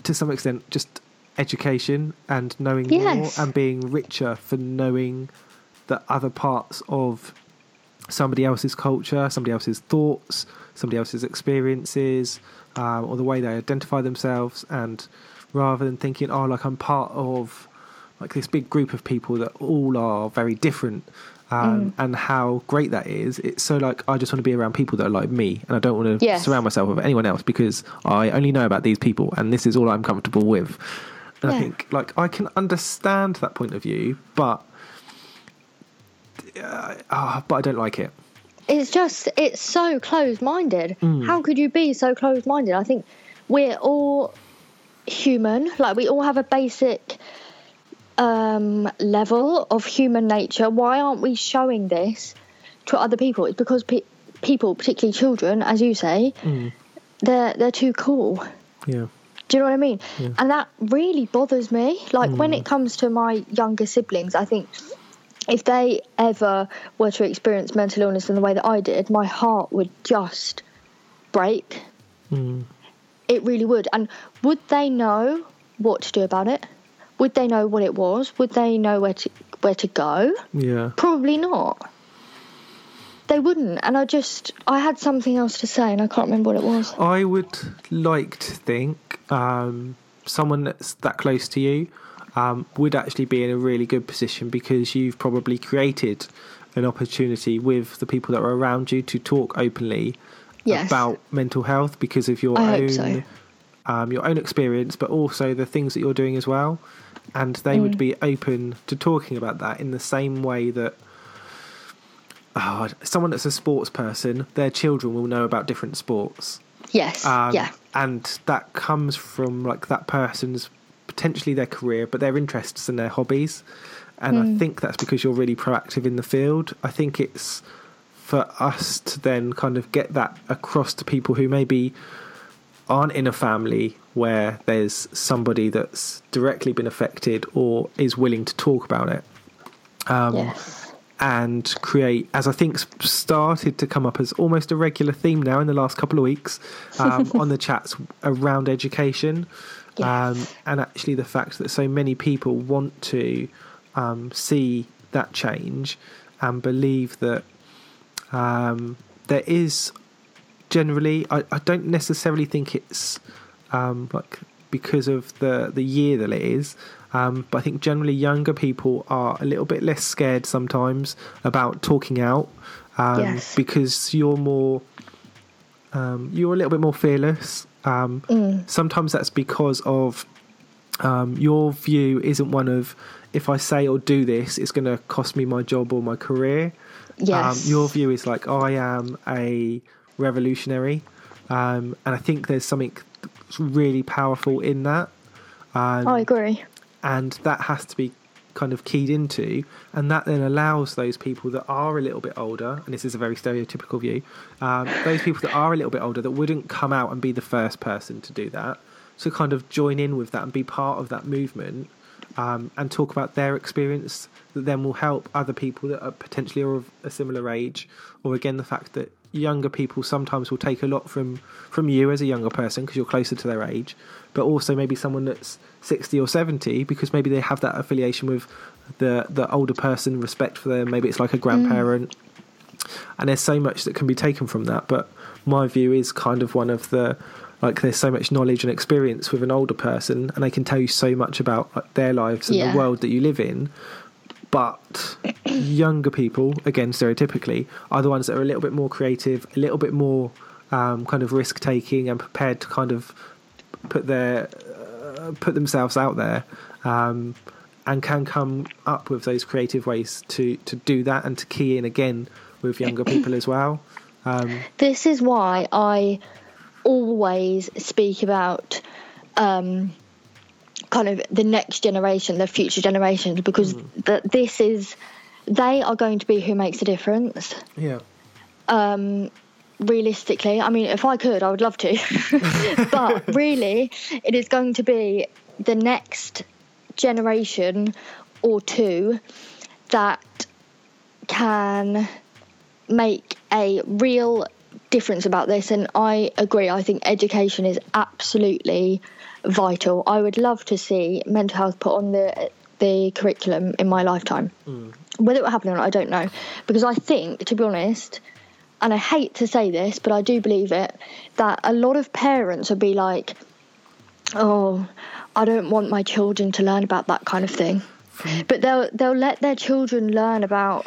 to some extent just education and knowing yes. more and being richer for knowing the other parts of somebody else's culture, somebody else's thoughts, somebody else's experiences, um, or the way they identify themselves, and rather than thinking, oh, like I'm part of like this big group of people that all are very different um, mm. and how great that is. It's so like I just want to be around people that are like me, and I don't want to yes. surround myself with anyone else because I only know about these people, and this is all I'm comfortable with. And yeah. I think like I can understand that point of view, but uh, uh, but I don't like it. It's just it's so closed-minded. Mm. How could you be so closed-minded? I think we're all human. Like we all have a basic um, level of human nature, why aren't we showing this to other people? It's because pe- people, particularly children, as you say, mm. they're they're too cool. Yeah. Do you know what I mean? Yeah. And that really bothers me. Like mm. when it comes to my younger siblings, I think if they ever were to experience mental illness in the way that I did, my heart would just break. Mm. It really would. And would they know what to do about it? Would they know what it was? Would they know where to where to go? Yeah. Probably not. They wouldn't. And I just I had something else to say and I can't remember what it was. I would like to think um, someone that's that close to you um, would actually be in a really good position because you've probably created an opportunity with the people that are around you to talk openly Yes. about mental health because of your I own so. um, your own experience, but also the things that you're doing as well. And they Mm. would be open to talking about that in the same way that oh, someone that's a sports person, their children will know about different sports. Yes. Um, yeah. And that comes from like that person's potentially their career, but their interests and their hobbies. And Hmm. I think that's because you're really proactive in the field. I think it's for us to then kind of get that across to people who maybe aren't in a family where there's somebody that's directly been affected or is willing to talk about it um, yes. and create, as I think started to come up as almost a regular theme now in the last couple of weeks um, on the chats around education. Um, and actually, the fact that so many people want to um, see that change and believe that um, there is generally, I, I don't necessarily think it's um, like because of the the year that it is. Um, but I think generally younger people are a little bit less scared sometimes about talking out um, Yes. because you're more um, you're a little bit more fearless. Um, Mm. Sometimes that's because of um, your view isn't one of if I say or do this, it's going to cost me my job or my career. Yes. Um, your view is like I am a revolutionary, um, and I think there's something really powerful in that, um, I agree. and that has to be kind of keyed into, and that then allows those people that are a little bit older, and this is a very stereotypical view, um, those people that are a little bit older that wouldn't come out and be the first person to do that, to kind of join in with that and be part of that movement. Um, and talk about their experience that then will help other people that are potentially of a similar age, or again the fact that younger people sometimes will take a lot from from you as a younger person because you're closer to their age, but also maybe someone that's sixty or seventy because maybe they have that affiliation with the the older person, respect for them. Maybe it's like a mm. grandparent, and there's so much that can be taken from that. But my view is kind of one of the like there's so much knowledge and experience with an older person, and they can tell you so much about like, their lives and Yeah. the world that you live in. But younger people, again stereotypically, are the ones that are a little bit more creative, a little bit more um, kind of risk taking, and prepared to kind of put their uh, put themselves out there, um, and can come up with those creative ways to to do that and to key in again with younger people as well. Um, This is why I always speak about um, kind of the next generation, the future generations, because that this is they are going to be who makes a difference. yeah, Um, realistically, I mean, if I could, I would love to, but really, it is going to be the next generation or two that can make a real difference about this. And I agree I think education is absolutely vital. I would love to see mental health put on the the curriculum in my lifetime. Whether it will happen or not I don't know. Because I think to be honest and I hate to say this but I do believe it that a lot of parents would be like oh I don't want my children to learn about that kind of thing. But they'll they'll let their children learn about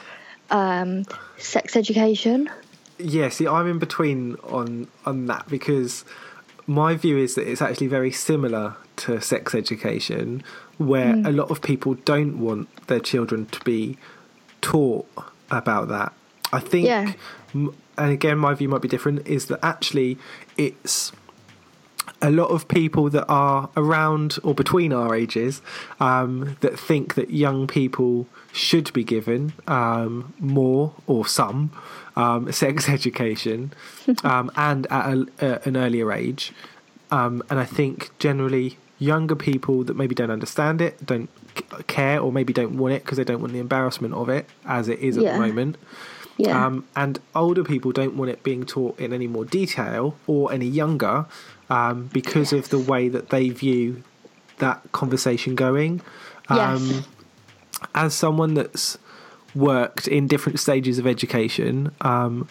um, sex education. Yeah. See, I'm in between on on that because my view is that it's actually very similar to sex education, where mm. a lot of people don't want their children to be taught about that. I think, Yeah. and again, my view might be different. Is that actually it's a lot of people that are around or between our ages um, that think that young people should be given um, more or some um, sex education um, and at a, a, an earlier age. Um, and I think generally younger people that maybe don't understand it, don't care or maybe don't want it because they don't want the embarrassment of it as it is at Yeah. the moment. Yeah. Um, and older people don't want it being taught in any more detail or any younger um, because of the way that they view that conversation going. yes. Um, as someone that's worked in different stages of education, um,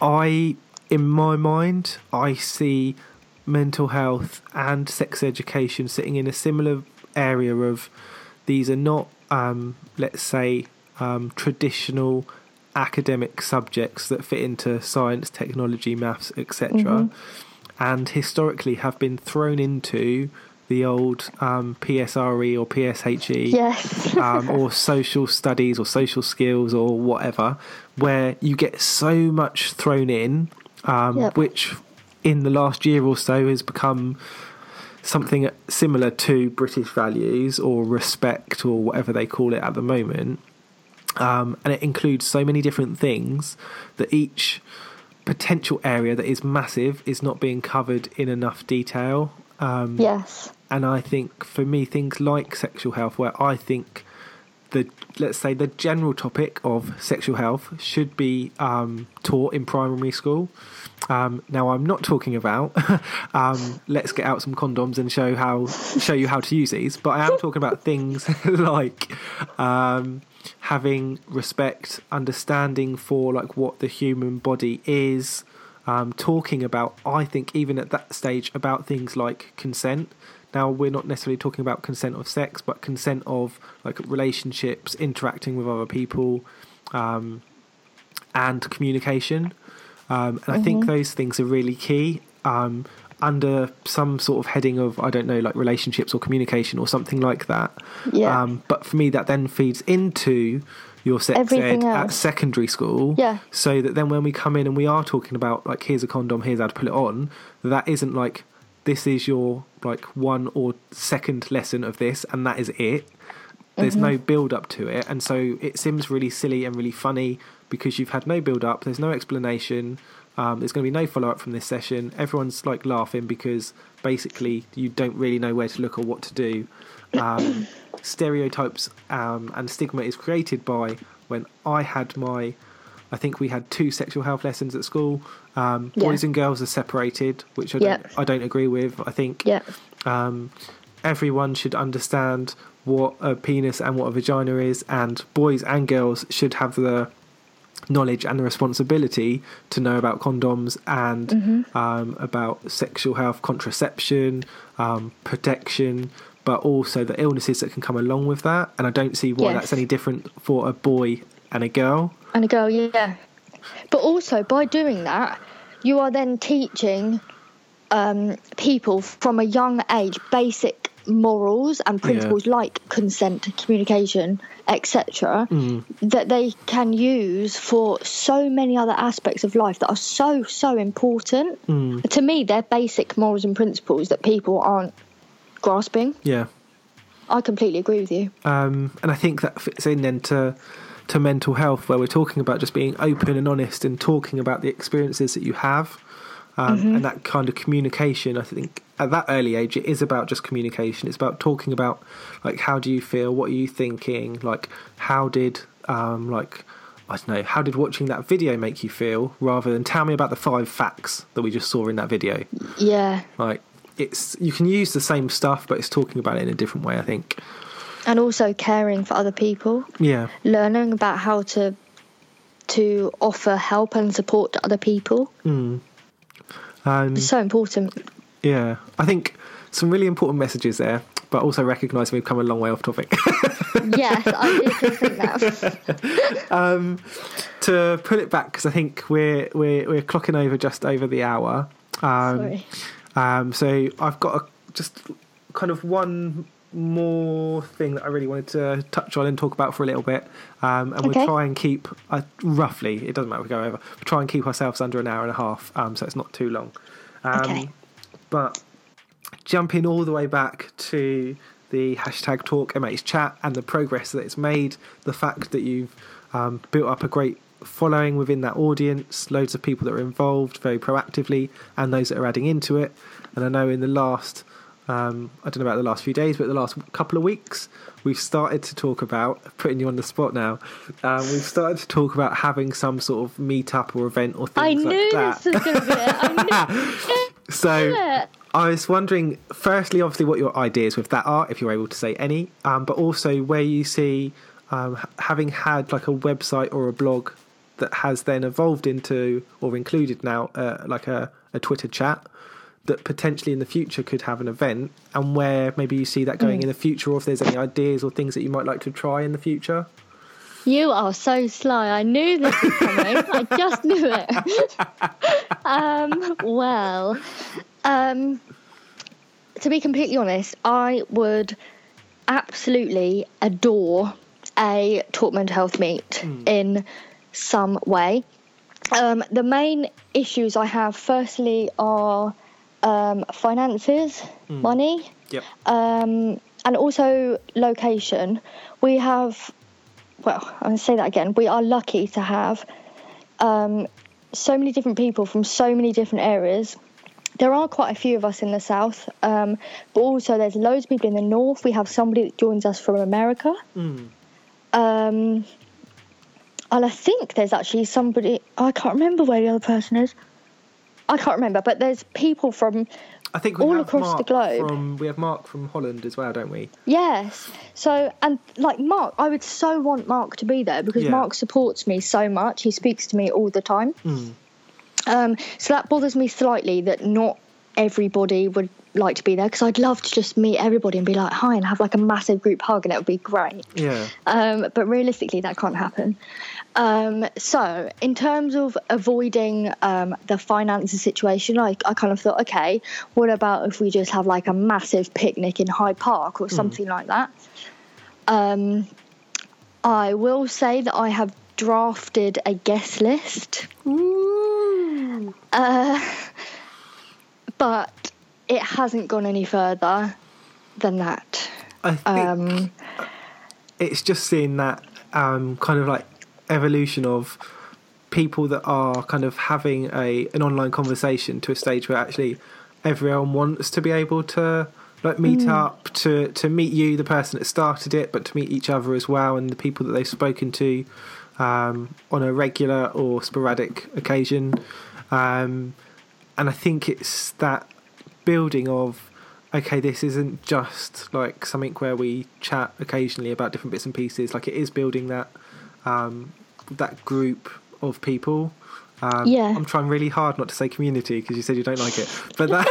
I, in my mind, I see mental health and sex education sitting in a similar area of these are not, um, let's say, um, traditional academic subjects that fit into science, technology, maths, etc., and historically have been thrown into the old um, PSRE or PSHE yes. um, or social studies or social skills or whatever, where you get so much thrown in, um, Yep. which in the last year or so has become something similar to British values or respect or whatever they call it at the moment. Um, and it includes so many different things that each potential area that is massive is not being covered in enough detail. Um, yes. and I think for me, things like sexual health, where I think the let's say the general topic of sexual health should be um, taught in primary school. Um, now, I'm not talking about um, let's get out some condoms and show how show you how to use these, but I am talking about things like um, having respect, understanding for like what the human body is, um, talking about. I think even at that stage about things like consent. Now we're not necessarily talking about consent of sex, but consent of like relationships, interacting with other people, um, and communication. Um, and I think those things are really key. Um, under some sort of heading of I don't know, like relationships or communication or something like that. Yeah. Um, but for me, that then feeds into your sex Everything ed at secondary school. Yeah. So that then when we come in and we are talking about like here's a condom, here's how to put it on, that isn't like this is your like one or second lesson of this and that is it. There's Mm-hmm. no build up to it, and so it seems really silly and really funny because you've had no build up. There's no explanation. Um, there's going to be no follow up from this session. Everyone's like laughing because basically you don't really know where to look or what to do. Um, stereotypes um, and stigma is created by when I had my. I think we had two sexual health lessons at school. Um, Yeah. Boys and girls are separated, which I don't, I don't agree with. I think Yeah. um, everyone should understand what a penis and what a vagina is, and boys and girls should have the knowledge and the responsibility to know about condoms and um, about sexual health, contraception, um, protection, but also the illnesses that can come along with that. And I don't see why Yes. that's any different for a boy and a girl. And a girl, yeah. But also, by doing that, you are then teaching um, people from a young age basic morals and principles like consent, communication, etc., that they can use for so many other aspects of life that are so, so important. To me, they're basic morals and principles that people aren't grasping. Yeah. I completely agree with you. um, and I think that fits in then to to mental health, where we're talking about just being open and honest and talking about the experiences that you have, um, and that kind of communication. I think at that early age, it is about just communication. It's about talking about like how do you feel, what are you thinking, like how did um, like. I don't know. How did watching that video make you feel? Rather than tell me about the five facts that we just saw in that video. Yeah. Like it's you can use the same stuff, but it's talking about it in a different way. I think. And also caring for other people. Yeah. learning about how to to offer help and support to other people Um, is so important. Yeah, I think some really important messages there, but also recognising we've come a long way off topic. yes, I just think that. to pull it back, because I think we're we're we're clocking over just over the hour. Um, Sorry. um, so I've got a, just kind of one more thing that I really wanted to touch on and talk about for a little bit, um, and Okay. we'll try and keep uh, roughly. It doesn't matter if we go over. We'll try and keep ourselves under an hour and a half, um, so it's not too long. Um, Okay. But jumping all the way back to the hashtag Talk MH chat and the progress that it's made, the fact that you've um, built up a great following within that audience, loads of people that are involved very proactively, and those that are adding into it. And I know in the last um, I don't know about the last few days, but the last couple of weeks, we've started to talk about putting you on the spot now. Um, we've started to talk about having some sort of meetup or event or things I knew like that. this was going to be it. So it. I was wondering, firstly, obviously, what your ideas with that are, if you're able to say any, um, but also where you see um, having had like a website or a blog that has then evolved into or included now uh, like a, a Twitter chat that potentially in the future could have an event, and where maybe you see that going in the future, or if there's any ideas or things that you might like to try in the future. You are so sly. I knew this was coming. I just knew it. um, well, um, to be completely honest, I would absolutely adore a talk mental health meet in some way. Um, the main issues I have, firstly, are um, finances, money, Yep. um, and also location. We have, well, I'm going to say that again. We are lucky to have um, so many different people from so many different areas. There are quite a few of us in the south, um, but also there's loads of people in the north. We have somebody that joins us from America. Mm. Um, and I think there's actually somebody, I can't remember where the other person is. I can't remember, but there's people from I think All across the globe. From we have Mark from Holland as well, don't we? Yes. So, and like Mark, I would so want Mark to be there because Yeah. Mark supports me so much. He speaks to me all the time. Mm. Um, so that bothers me slightly that not everybody would like to be there because I'd love to just meet everybody and be like, hi, and have like a massive group hug and it would be great. Yeah. Um, but realistically, that can't happen. Um, so, in terms of avoiding um, the finances situation, I, I kind of thought, okay, what about if we just have like a massive picnic in Hyde Park or something like that? Um, I will say that I have drafted a guest list, uh, but it hasn't gone any further than that. I think Um, it's just seeing that um, kind of like evolution of people that are kind of having a an online conversation to a stage where actually everyone wants to be able to like meet up to to meet you the person that started it but to meet each other as well and the people that they've spoken to um, on a regular or sporadic occasion um, and I think it's that building of okay, this isn't just like something where we chat occasionally about different bits and pieces. Like it is building that um, that group of people. Um, Yeah. I'm trying really hard not to say community because you said you don't like it, but that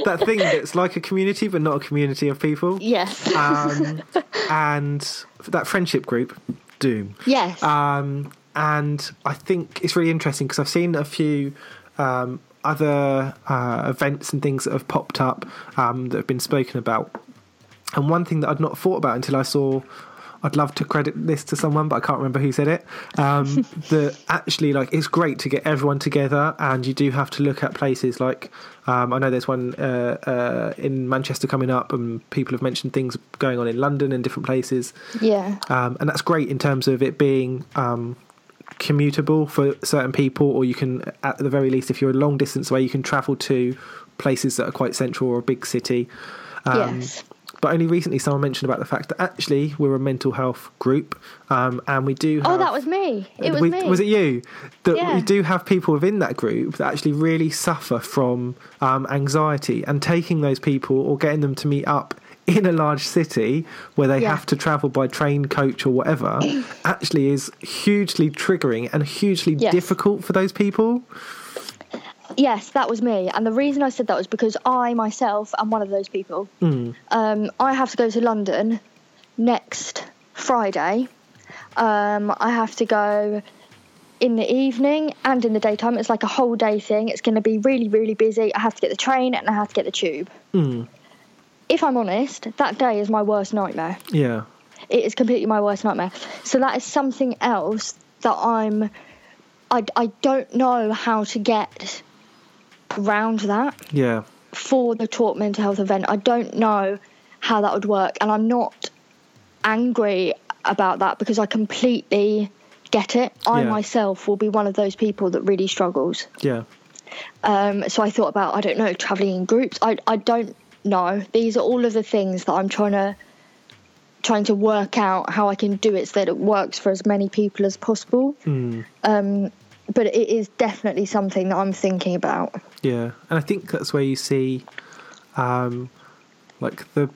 that thing that's like a community but not a community of people. yes. Um, and that friendship group, Doom. yes. Um, and I think it's really interesting because I've seen a few um, other uh, events and things that have popped up um, that have been spoken about. And one thing that I'd not thought about until I saw, I'd love to credit this to someone, but I can't remember who said it. Um, that actually, like, it's great to get everyone together, and you do have to look at places like. Um, I know there's one uh, uh, in Manchester coming up, and people have mentioned things going on in London and different places yeah. um, and that's great in terms of it being um, commutable for certain people, or you can, at the very least, if you're a long distance away, you can travel to places that are quite central or a big city. Um, yes. But only recently, someone mentioned about the fact that actually we're a mental health group, um, and we do. Have, Oh, that was me. It was we- me. Was it you? That Yeah. we do have people within that group that actually really suffer from um, anxiety, and taking those people or getting them to meet up in a large city where they Yeah. have to travel by train, coach, or whatever actually is hugely triggering and hugely Yes. difficult for those people. Yes, that was me. And the reason I said that was because I myself am one of those people. Mm. Um, I have to go to London next Friday. Um, I have to go in the evening and in the daytime. It's like a whole day thing. It's going to be really, really busy. I have to get the train and I have to get the tube. Mm. If I'm honest, that day is my worst nightmare. Yeah. it is completely my worst nightmare. So that is something else that I'm. I, I don't know how to get around that Yeah. for the Talk Mental Health event. I don't know how that would work, and I'm not angry about that because I completely get it. I Yeah. myself will be one of those people that really struggles. Yeah. Um, so I thought about I don't know traveling in groups. I I don't know. These are all of the things that I'm trying to trying to work out how I can do it so that it works for as many people as possible. Mm. Um, but it is definitely something that I'm thinking about. Yeah, and I think that's where you see, um, like the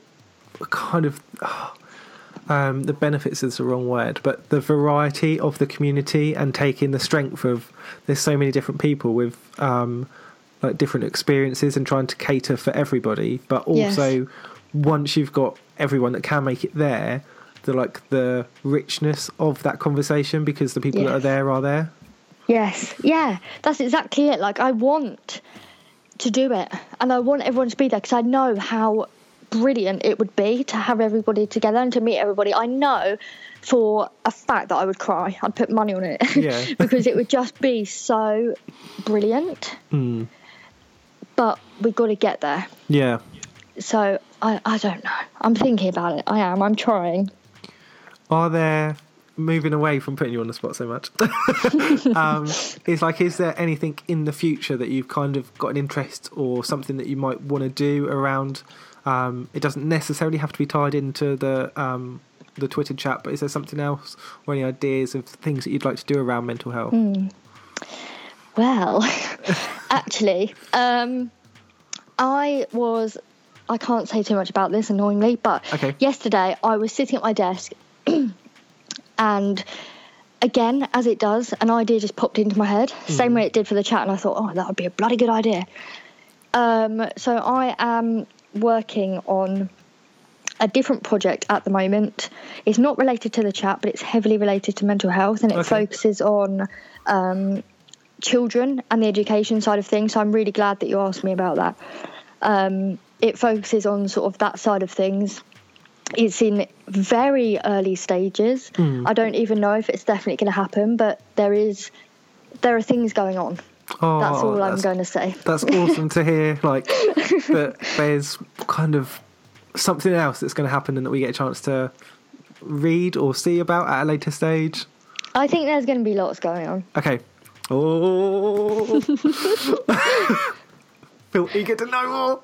kind of. um, the benefits is the wrong word, but the variety of the community and taking the strength of there's so many different people with um, like different experiences and trying to cater for everybody, but also Yes. once you've got everyone that can make it there, the like the richness of that conversation because the people that are there are there. Yes, yeah, that's exactly it. Like, I want to do it and I want everyone to be there because I know how brilliant it would be to have everybody together and to meet everybody. I know for a fact that I would cry. I'd put money on it Yeah. because it would just be so brilliant. Mm. But we've got to get there. Yeah. So I, I don't know. I'm thinking about it. I am. I'm trying. Are there moving away from putting you on the spot so much? um, is like, is there anything in the future that you've kind of got an interest or something that you might want to do around? Um, it doesn't necessarily have to be tied into the um, the Twitter chat, but is there something else or any ideas of things that you'd like to do around mental health? Well, actually, um, I was. I can't say too much about this, annoyingly, but Okay. yesterday I was sitting at my desk, and again, as it does, an idea just popped into my head, same way it did for the chat, and I thought, oh, that would be a bloody good idea. Um, so I am working on a different project at the moment. It's not related to the chat, but it's heavily related to mental health, and it Okay. focuses on um, children and the education side of things. So I'm really glad that you asked me about that. Um, it focuses on sort of that side of things. It's in very early stages. Hmm. I don't even know if it's definitely going to happen, but there is there are things going on. Oh, That's all I'm going to say. That's awesome to hear. Like that, there's kind of something else that's going to happen, and that we get a chance to read or see about at a later stage. I think there's going to be lots going on. Okay. Oh. Feel eager to know more.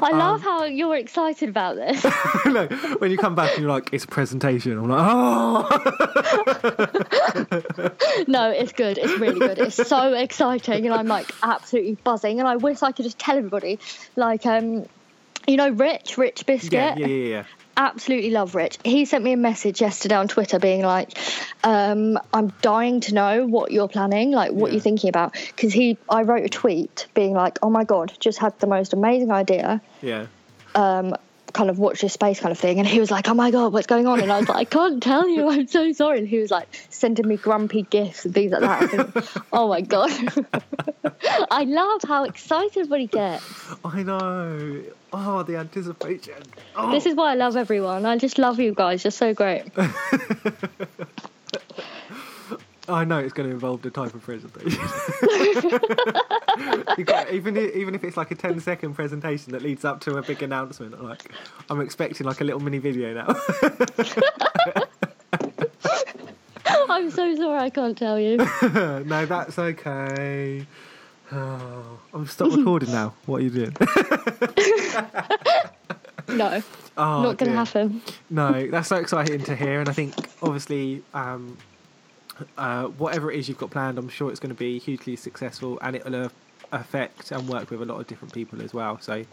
I Um, love how you're excited about this. no, when you come back and you're like, it's a presentation. I'm like, oh. no, it's good. It's really good. It's so exciting, and I'm like absolutely buzzing. And I wish I could just tell everybody, like, um, you know, Rich, Rich Biscuit. Yeah, yeah, yeah, yeah. absolutely love Rich. He sent me a message yesterday on Twitter being like, um, I'm dying to know what you're planning, like what Yeah. you're thinking about. Because he, I wrote a tweet being like, oh my God, just had the most amazing idea. Yeah. Um, kind of watch this space kind of thing. And he was like, oh my God, what's going on? And I was like, I can't tell you. I'm so sorry. And he was like sending me grumpy gifts and things like that. Think, oh my God. I love how excited everybody gets. I know. Oh, the anticipation. Oh. This is why I love everyone. I just love you guys. You're so great. I know it's going to involve the type of presentation. Got- even even if it's like a 10 second presentation that leads up to a big announcement, I'm like I'm expecting like a little mini video now. I'm so sorry I can't tell you. no, that's okay. Oh, I'm stop recording now. What are you doing? No, Oh, not going to happen. No, that's so exciting to hear, and I think obviously, um, uh, whatever it is you've got planned, I'm sure it's going to be hugely successful, and it'll uh, affect and work with a lot of different people as well. So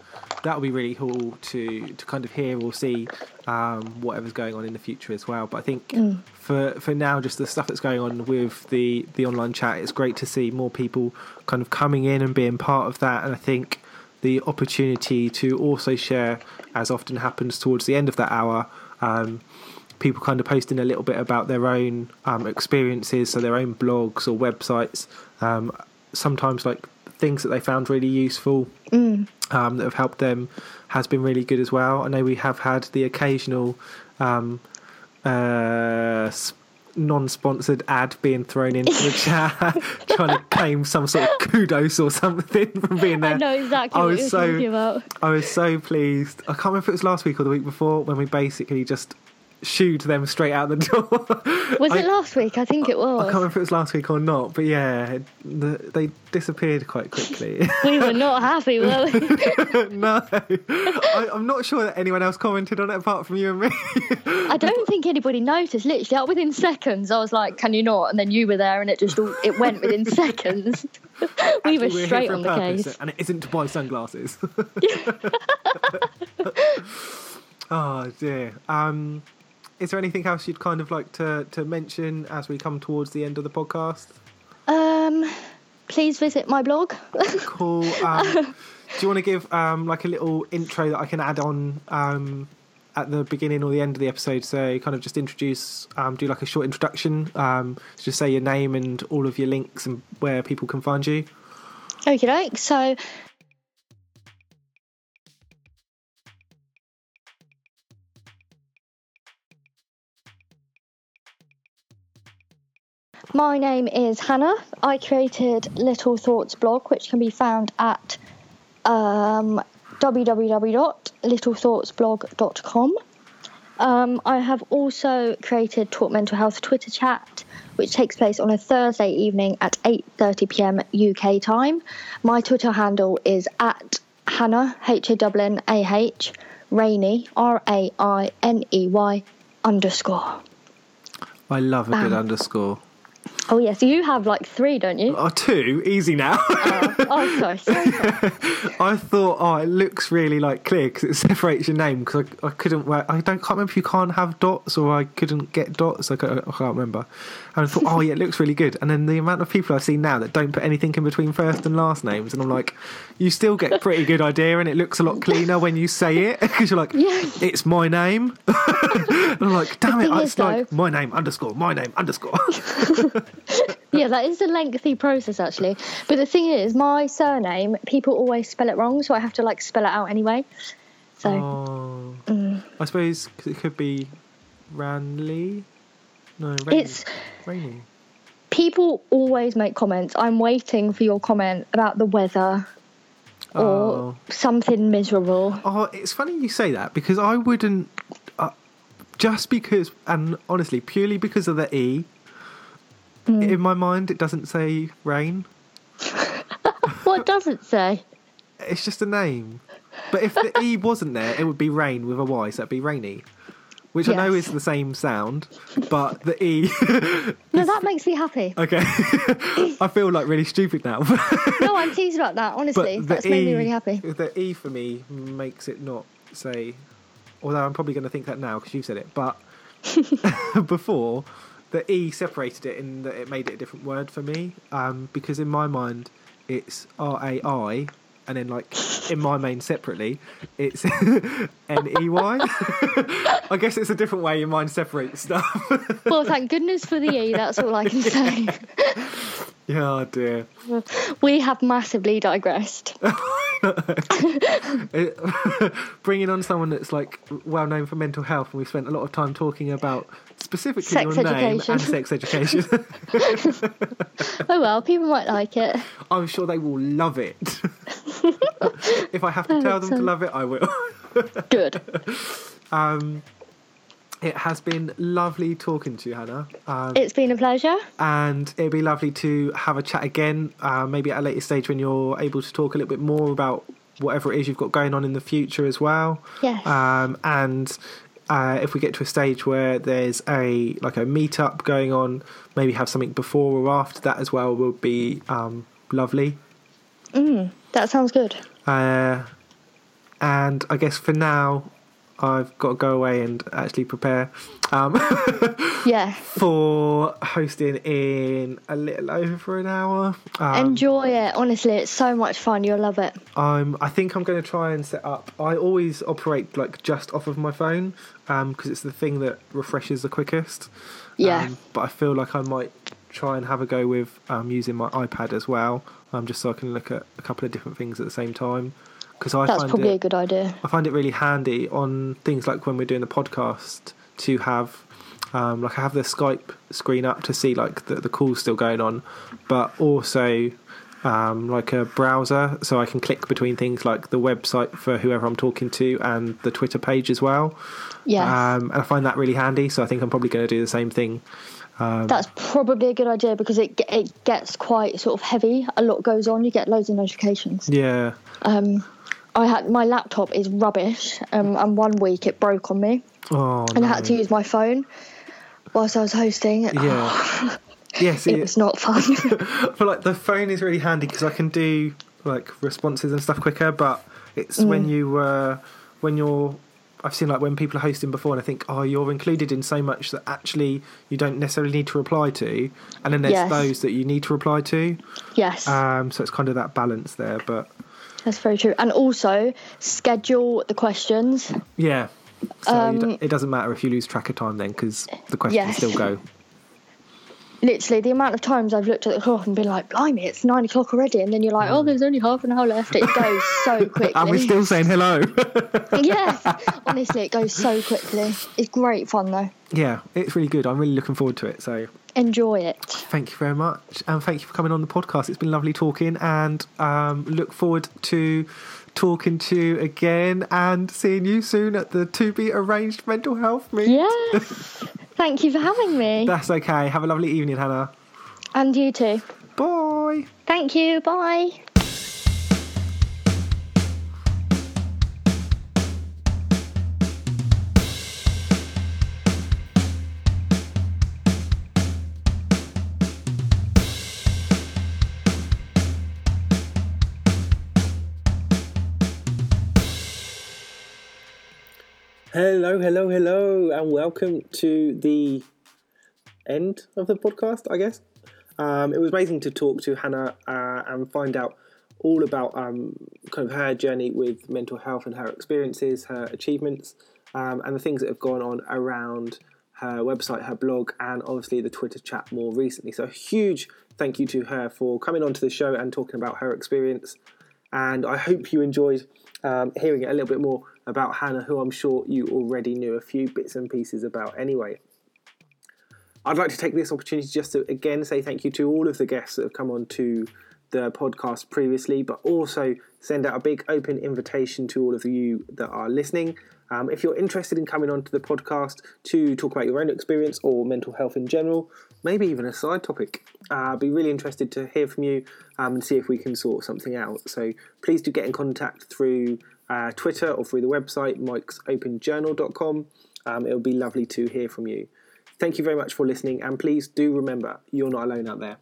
that'll be really cool to to kind of hear or see um, whatever's going on in the future as well. But I think for for now, just the stuff that's going on with the the online chat, it's great to see more people kind of coming in and being part of that, and I think the opportunity to also share, as often happens towards the end of that hour, um, people kind of posting a little bit about their own um, experiences, so their own blogs or websites. Um, sometimes like things that they found really useful um, that have helped them has been really good as well. I know we have had the occasional um, uh, non-sponsored ad being thrown into the chat, trying to claim some sort of kudos or something from being there. I know exactly I what was you're so- talking about. I was so pleased. I can't remember if it was last week or the week before when we basically just shooed them straight out the door. Was I- it last week? I think it was. I can't remember if it was last week or not, but yeah, the, they disappeared quite quickly. we were not happy, were we? no, I, I'm not sure that anyone else commented on it apart from you and me. I don't think anybody noticed. Literally, like, within seconds, I was like, "Can you not?" And then you were there, and it just all, it went within seconds. we Actually, we're straight on the purpose, case. and it isn't to buy sunglasses. oh dear. Um, is there anything else you'd kind of like to, to mention as we come towards the end of the podcast? Um, please visit my blog. Cool. Um, do you want to give um, like a little intro that I can add on um, at the beginning or the end of the episode? So kind of just introduce, um, do like a short introduction. Um, just say your name and all of your links and where people can find you. Okay, doke. So, my name is Hannah. I created Little Thoughts blog, which can be found at um, www.littlethoughtsblog.com. Um, I have also created Talk Mental Health Twitter chat, which takes place on a Thursday evening at 8:30 p.m. UK time. My Twitter handle is at Hannah H A W N A H Rainey R A I N E Y underscore. I love a good underscore. Oh yes, you have like three, don't you? Oh, two, easy now. oh, oh sorry, sorry. sorry. I thought, oh, it looks really like clear because it separates your name. Because I, I couldn't, work, I don't, can't remember if you can't have dots or I couldn't get dots. I can't, I can't remember. And I thought, oh yeah, it looks really good. And then the amount of people I see now that don't put anything in between first and last names, and I'm like, you still get a pretty good idea, and it looks a lot cleaner when you say it because you're like, Yes. it's my name. and I'm like, damn it, it's like my name underscore my name underscore. Yeah, that is a lengthy process actually. But the thing is, my surname, people always spell it wrong, so I have to like spell it out anyway. So Oh, Mm. I suppose it could be Ranley. No, Rainy. it's Rainy. people always make comments. I'm waiting for your comment about the weather or Oh. something miserable. oh, it's funny you say that because I wouldn't. Uh, just because, and honestly, purely because of the E. Mm. In my mind, it doesn't say rain. what does it say? It's just a name. But if the E wasn't there, it would be rain with a Y, so it'd be rainy. Which I know is the same sound, but the E. No, that makes me happy. okay. I feel like really stupid now. No, I'm pleased about that. Honestly, that's made me E- really happy. The E for me makes it not say, although I'm probably going to think that now because you've said it, but before the E separated it in that it made it a different word for me um, because in my mind it's R A I and then like in my main separately it's N E Y. I guess it's a different way your mind separates stuff. Well, thank goodness for the E. That's all I can say. yeah, oh dear. We have massively digressed. Bringing on someone that's like well known for mental health, and we've spent a lot of time talking about specifically Sex your name and sex education. Oh well, people might like it. I'm sure they will love it. if I have to tell them to love it, I will. Good. Um, it has been lovely talking to you, Hannah. Um, It's been a pleasure. and it'd be lovely to have a chat again, uh, maybe at a later stage when you're able to talk a little bit more about whatever it is you've got going on in the future as well. Yes. Um, and uh, if we get to a stage where there's a like a meetup going on, maybe have something before or after that as well would be um, lovely. That sounds good. Uh, and I guess for now, I've got to go away and actually prepare um, Yeah. for hosting in a little over an hour. Um, Enjoy it. Honestly, it's so much fun. You'll love it. I'm. I think I'm going to try and set up. I always operate like just off of my phone um, because it's the thing that refreshes the quickest. Yeah. Um, but I feel like I might try and have a go with um, using my iPad as well, um, just so I can look at a couple of different things at the same time. Because I That's find probably it, a good idea. I find it really handy on things like when we're doing the podcast to have um, like I have the Skype screen up to see like the, the call's still going on, but also um, like a browser, so I can click between things like the website for whoever I'm talking to and the Twitter page as well. Yeah. Um, and I find that really handy. So I think I'm probably going to do the same thing. Um, That's probably a good idea because it it gets quite sort of heavy. A lot goes on. You get loads of notifications. yeah. Um, I had my laptop is rubbish, um, and one week it broke on me, Oh, and no. I had to use my phone whilst I was hosting. Yeah. yes, it it, was not fun. but like the phone is really handy because I can do like responses and stuff quicker. But it's Mm. when you uh, when you're I've seen like when people are hosting before, and I think, oh, you're included in so much that actually you don't necessarily need to reply to, and then there's Yes. those that you need to reply to. yes, Um, so it's kind of that balance there. But that's very true. And also schedule the questions. yeah, so Um, it doesn't matter if you lose track of time then because the questions Yes. still go. Literally, the amount of times I've looked at the clock and been like, "Blimey, it's nine o'clock already," and then you're like, "Oh, there's only half an hour left." It goes so quickly. And we're still saying hello. yes, honestly, it goes so quickly. It's great fun though. yeah, it's really good. I'm really looking forward to it. So Enjoy it. Thank you very much, and thank you for coming on the podcast. It's been lovely talking, and um, look forward to talking to you again and seeing you soon at the to be arranged mental health meet. Yes. Thank you for having me. That's okay. Have a lovely evening, Hannah. And you too. Bye. Thank you. Bye. Hello, hello, hello, and welcome to the end of the podcast, I guess. Um, it was amazing to talk to Hannah uh, and find out all about um, kind of her journey with mental health and her experiences, her achievements, um, and the things that have gone on around her website, her blog, and obviously the Twitter chat more recently. So, a huge thank you to her for coming onto the show and talking about her experience. And I hope you enjoyed um, hearing it a little bit more about Hannah, who I'm sure you already knew a few bits and pieces about anyway. I'd like to take this opportunity just to again say thank you to all of the guests that have come on to the podcast previously, but also send out a big open invitation to all of you that are listening. Um, if you're interested in coming onto the podcast to talk about your own experience or mental health in general, maybe even a side topic, uh, I'd be really interested to hear from you um, and see if we can sort something out. So please do get in contact through uh, Twitter or through the website mikesopenjournal.com. Um, it'll be lovely to hear from you. Thank you very much for listening, and please do remember you're not alone out there.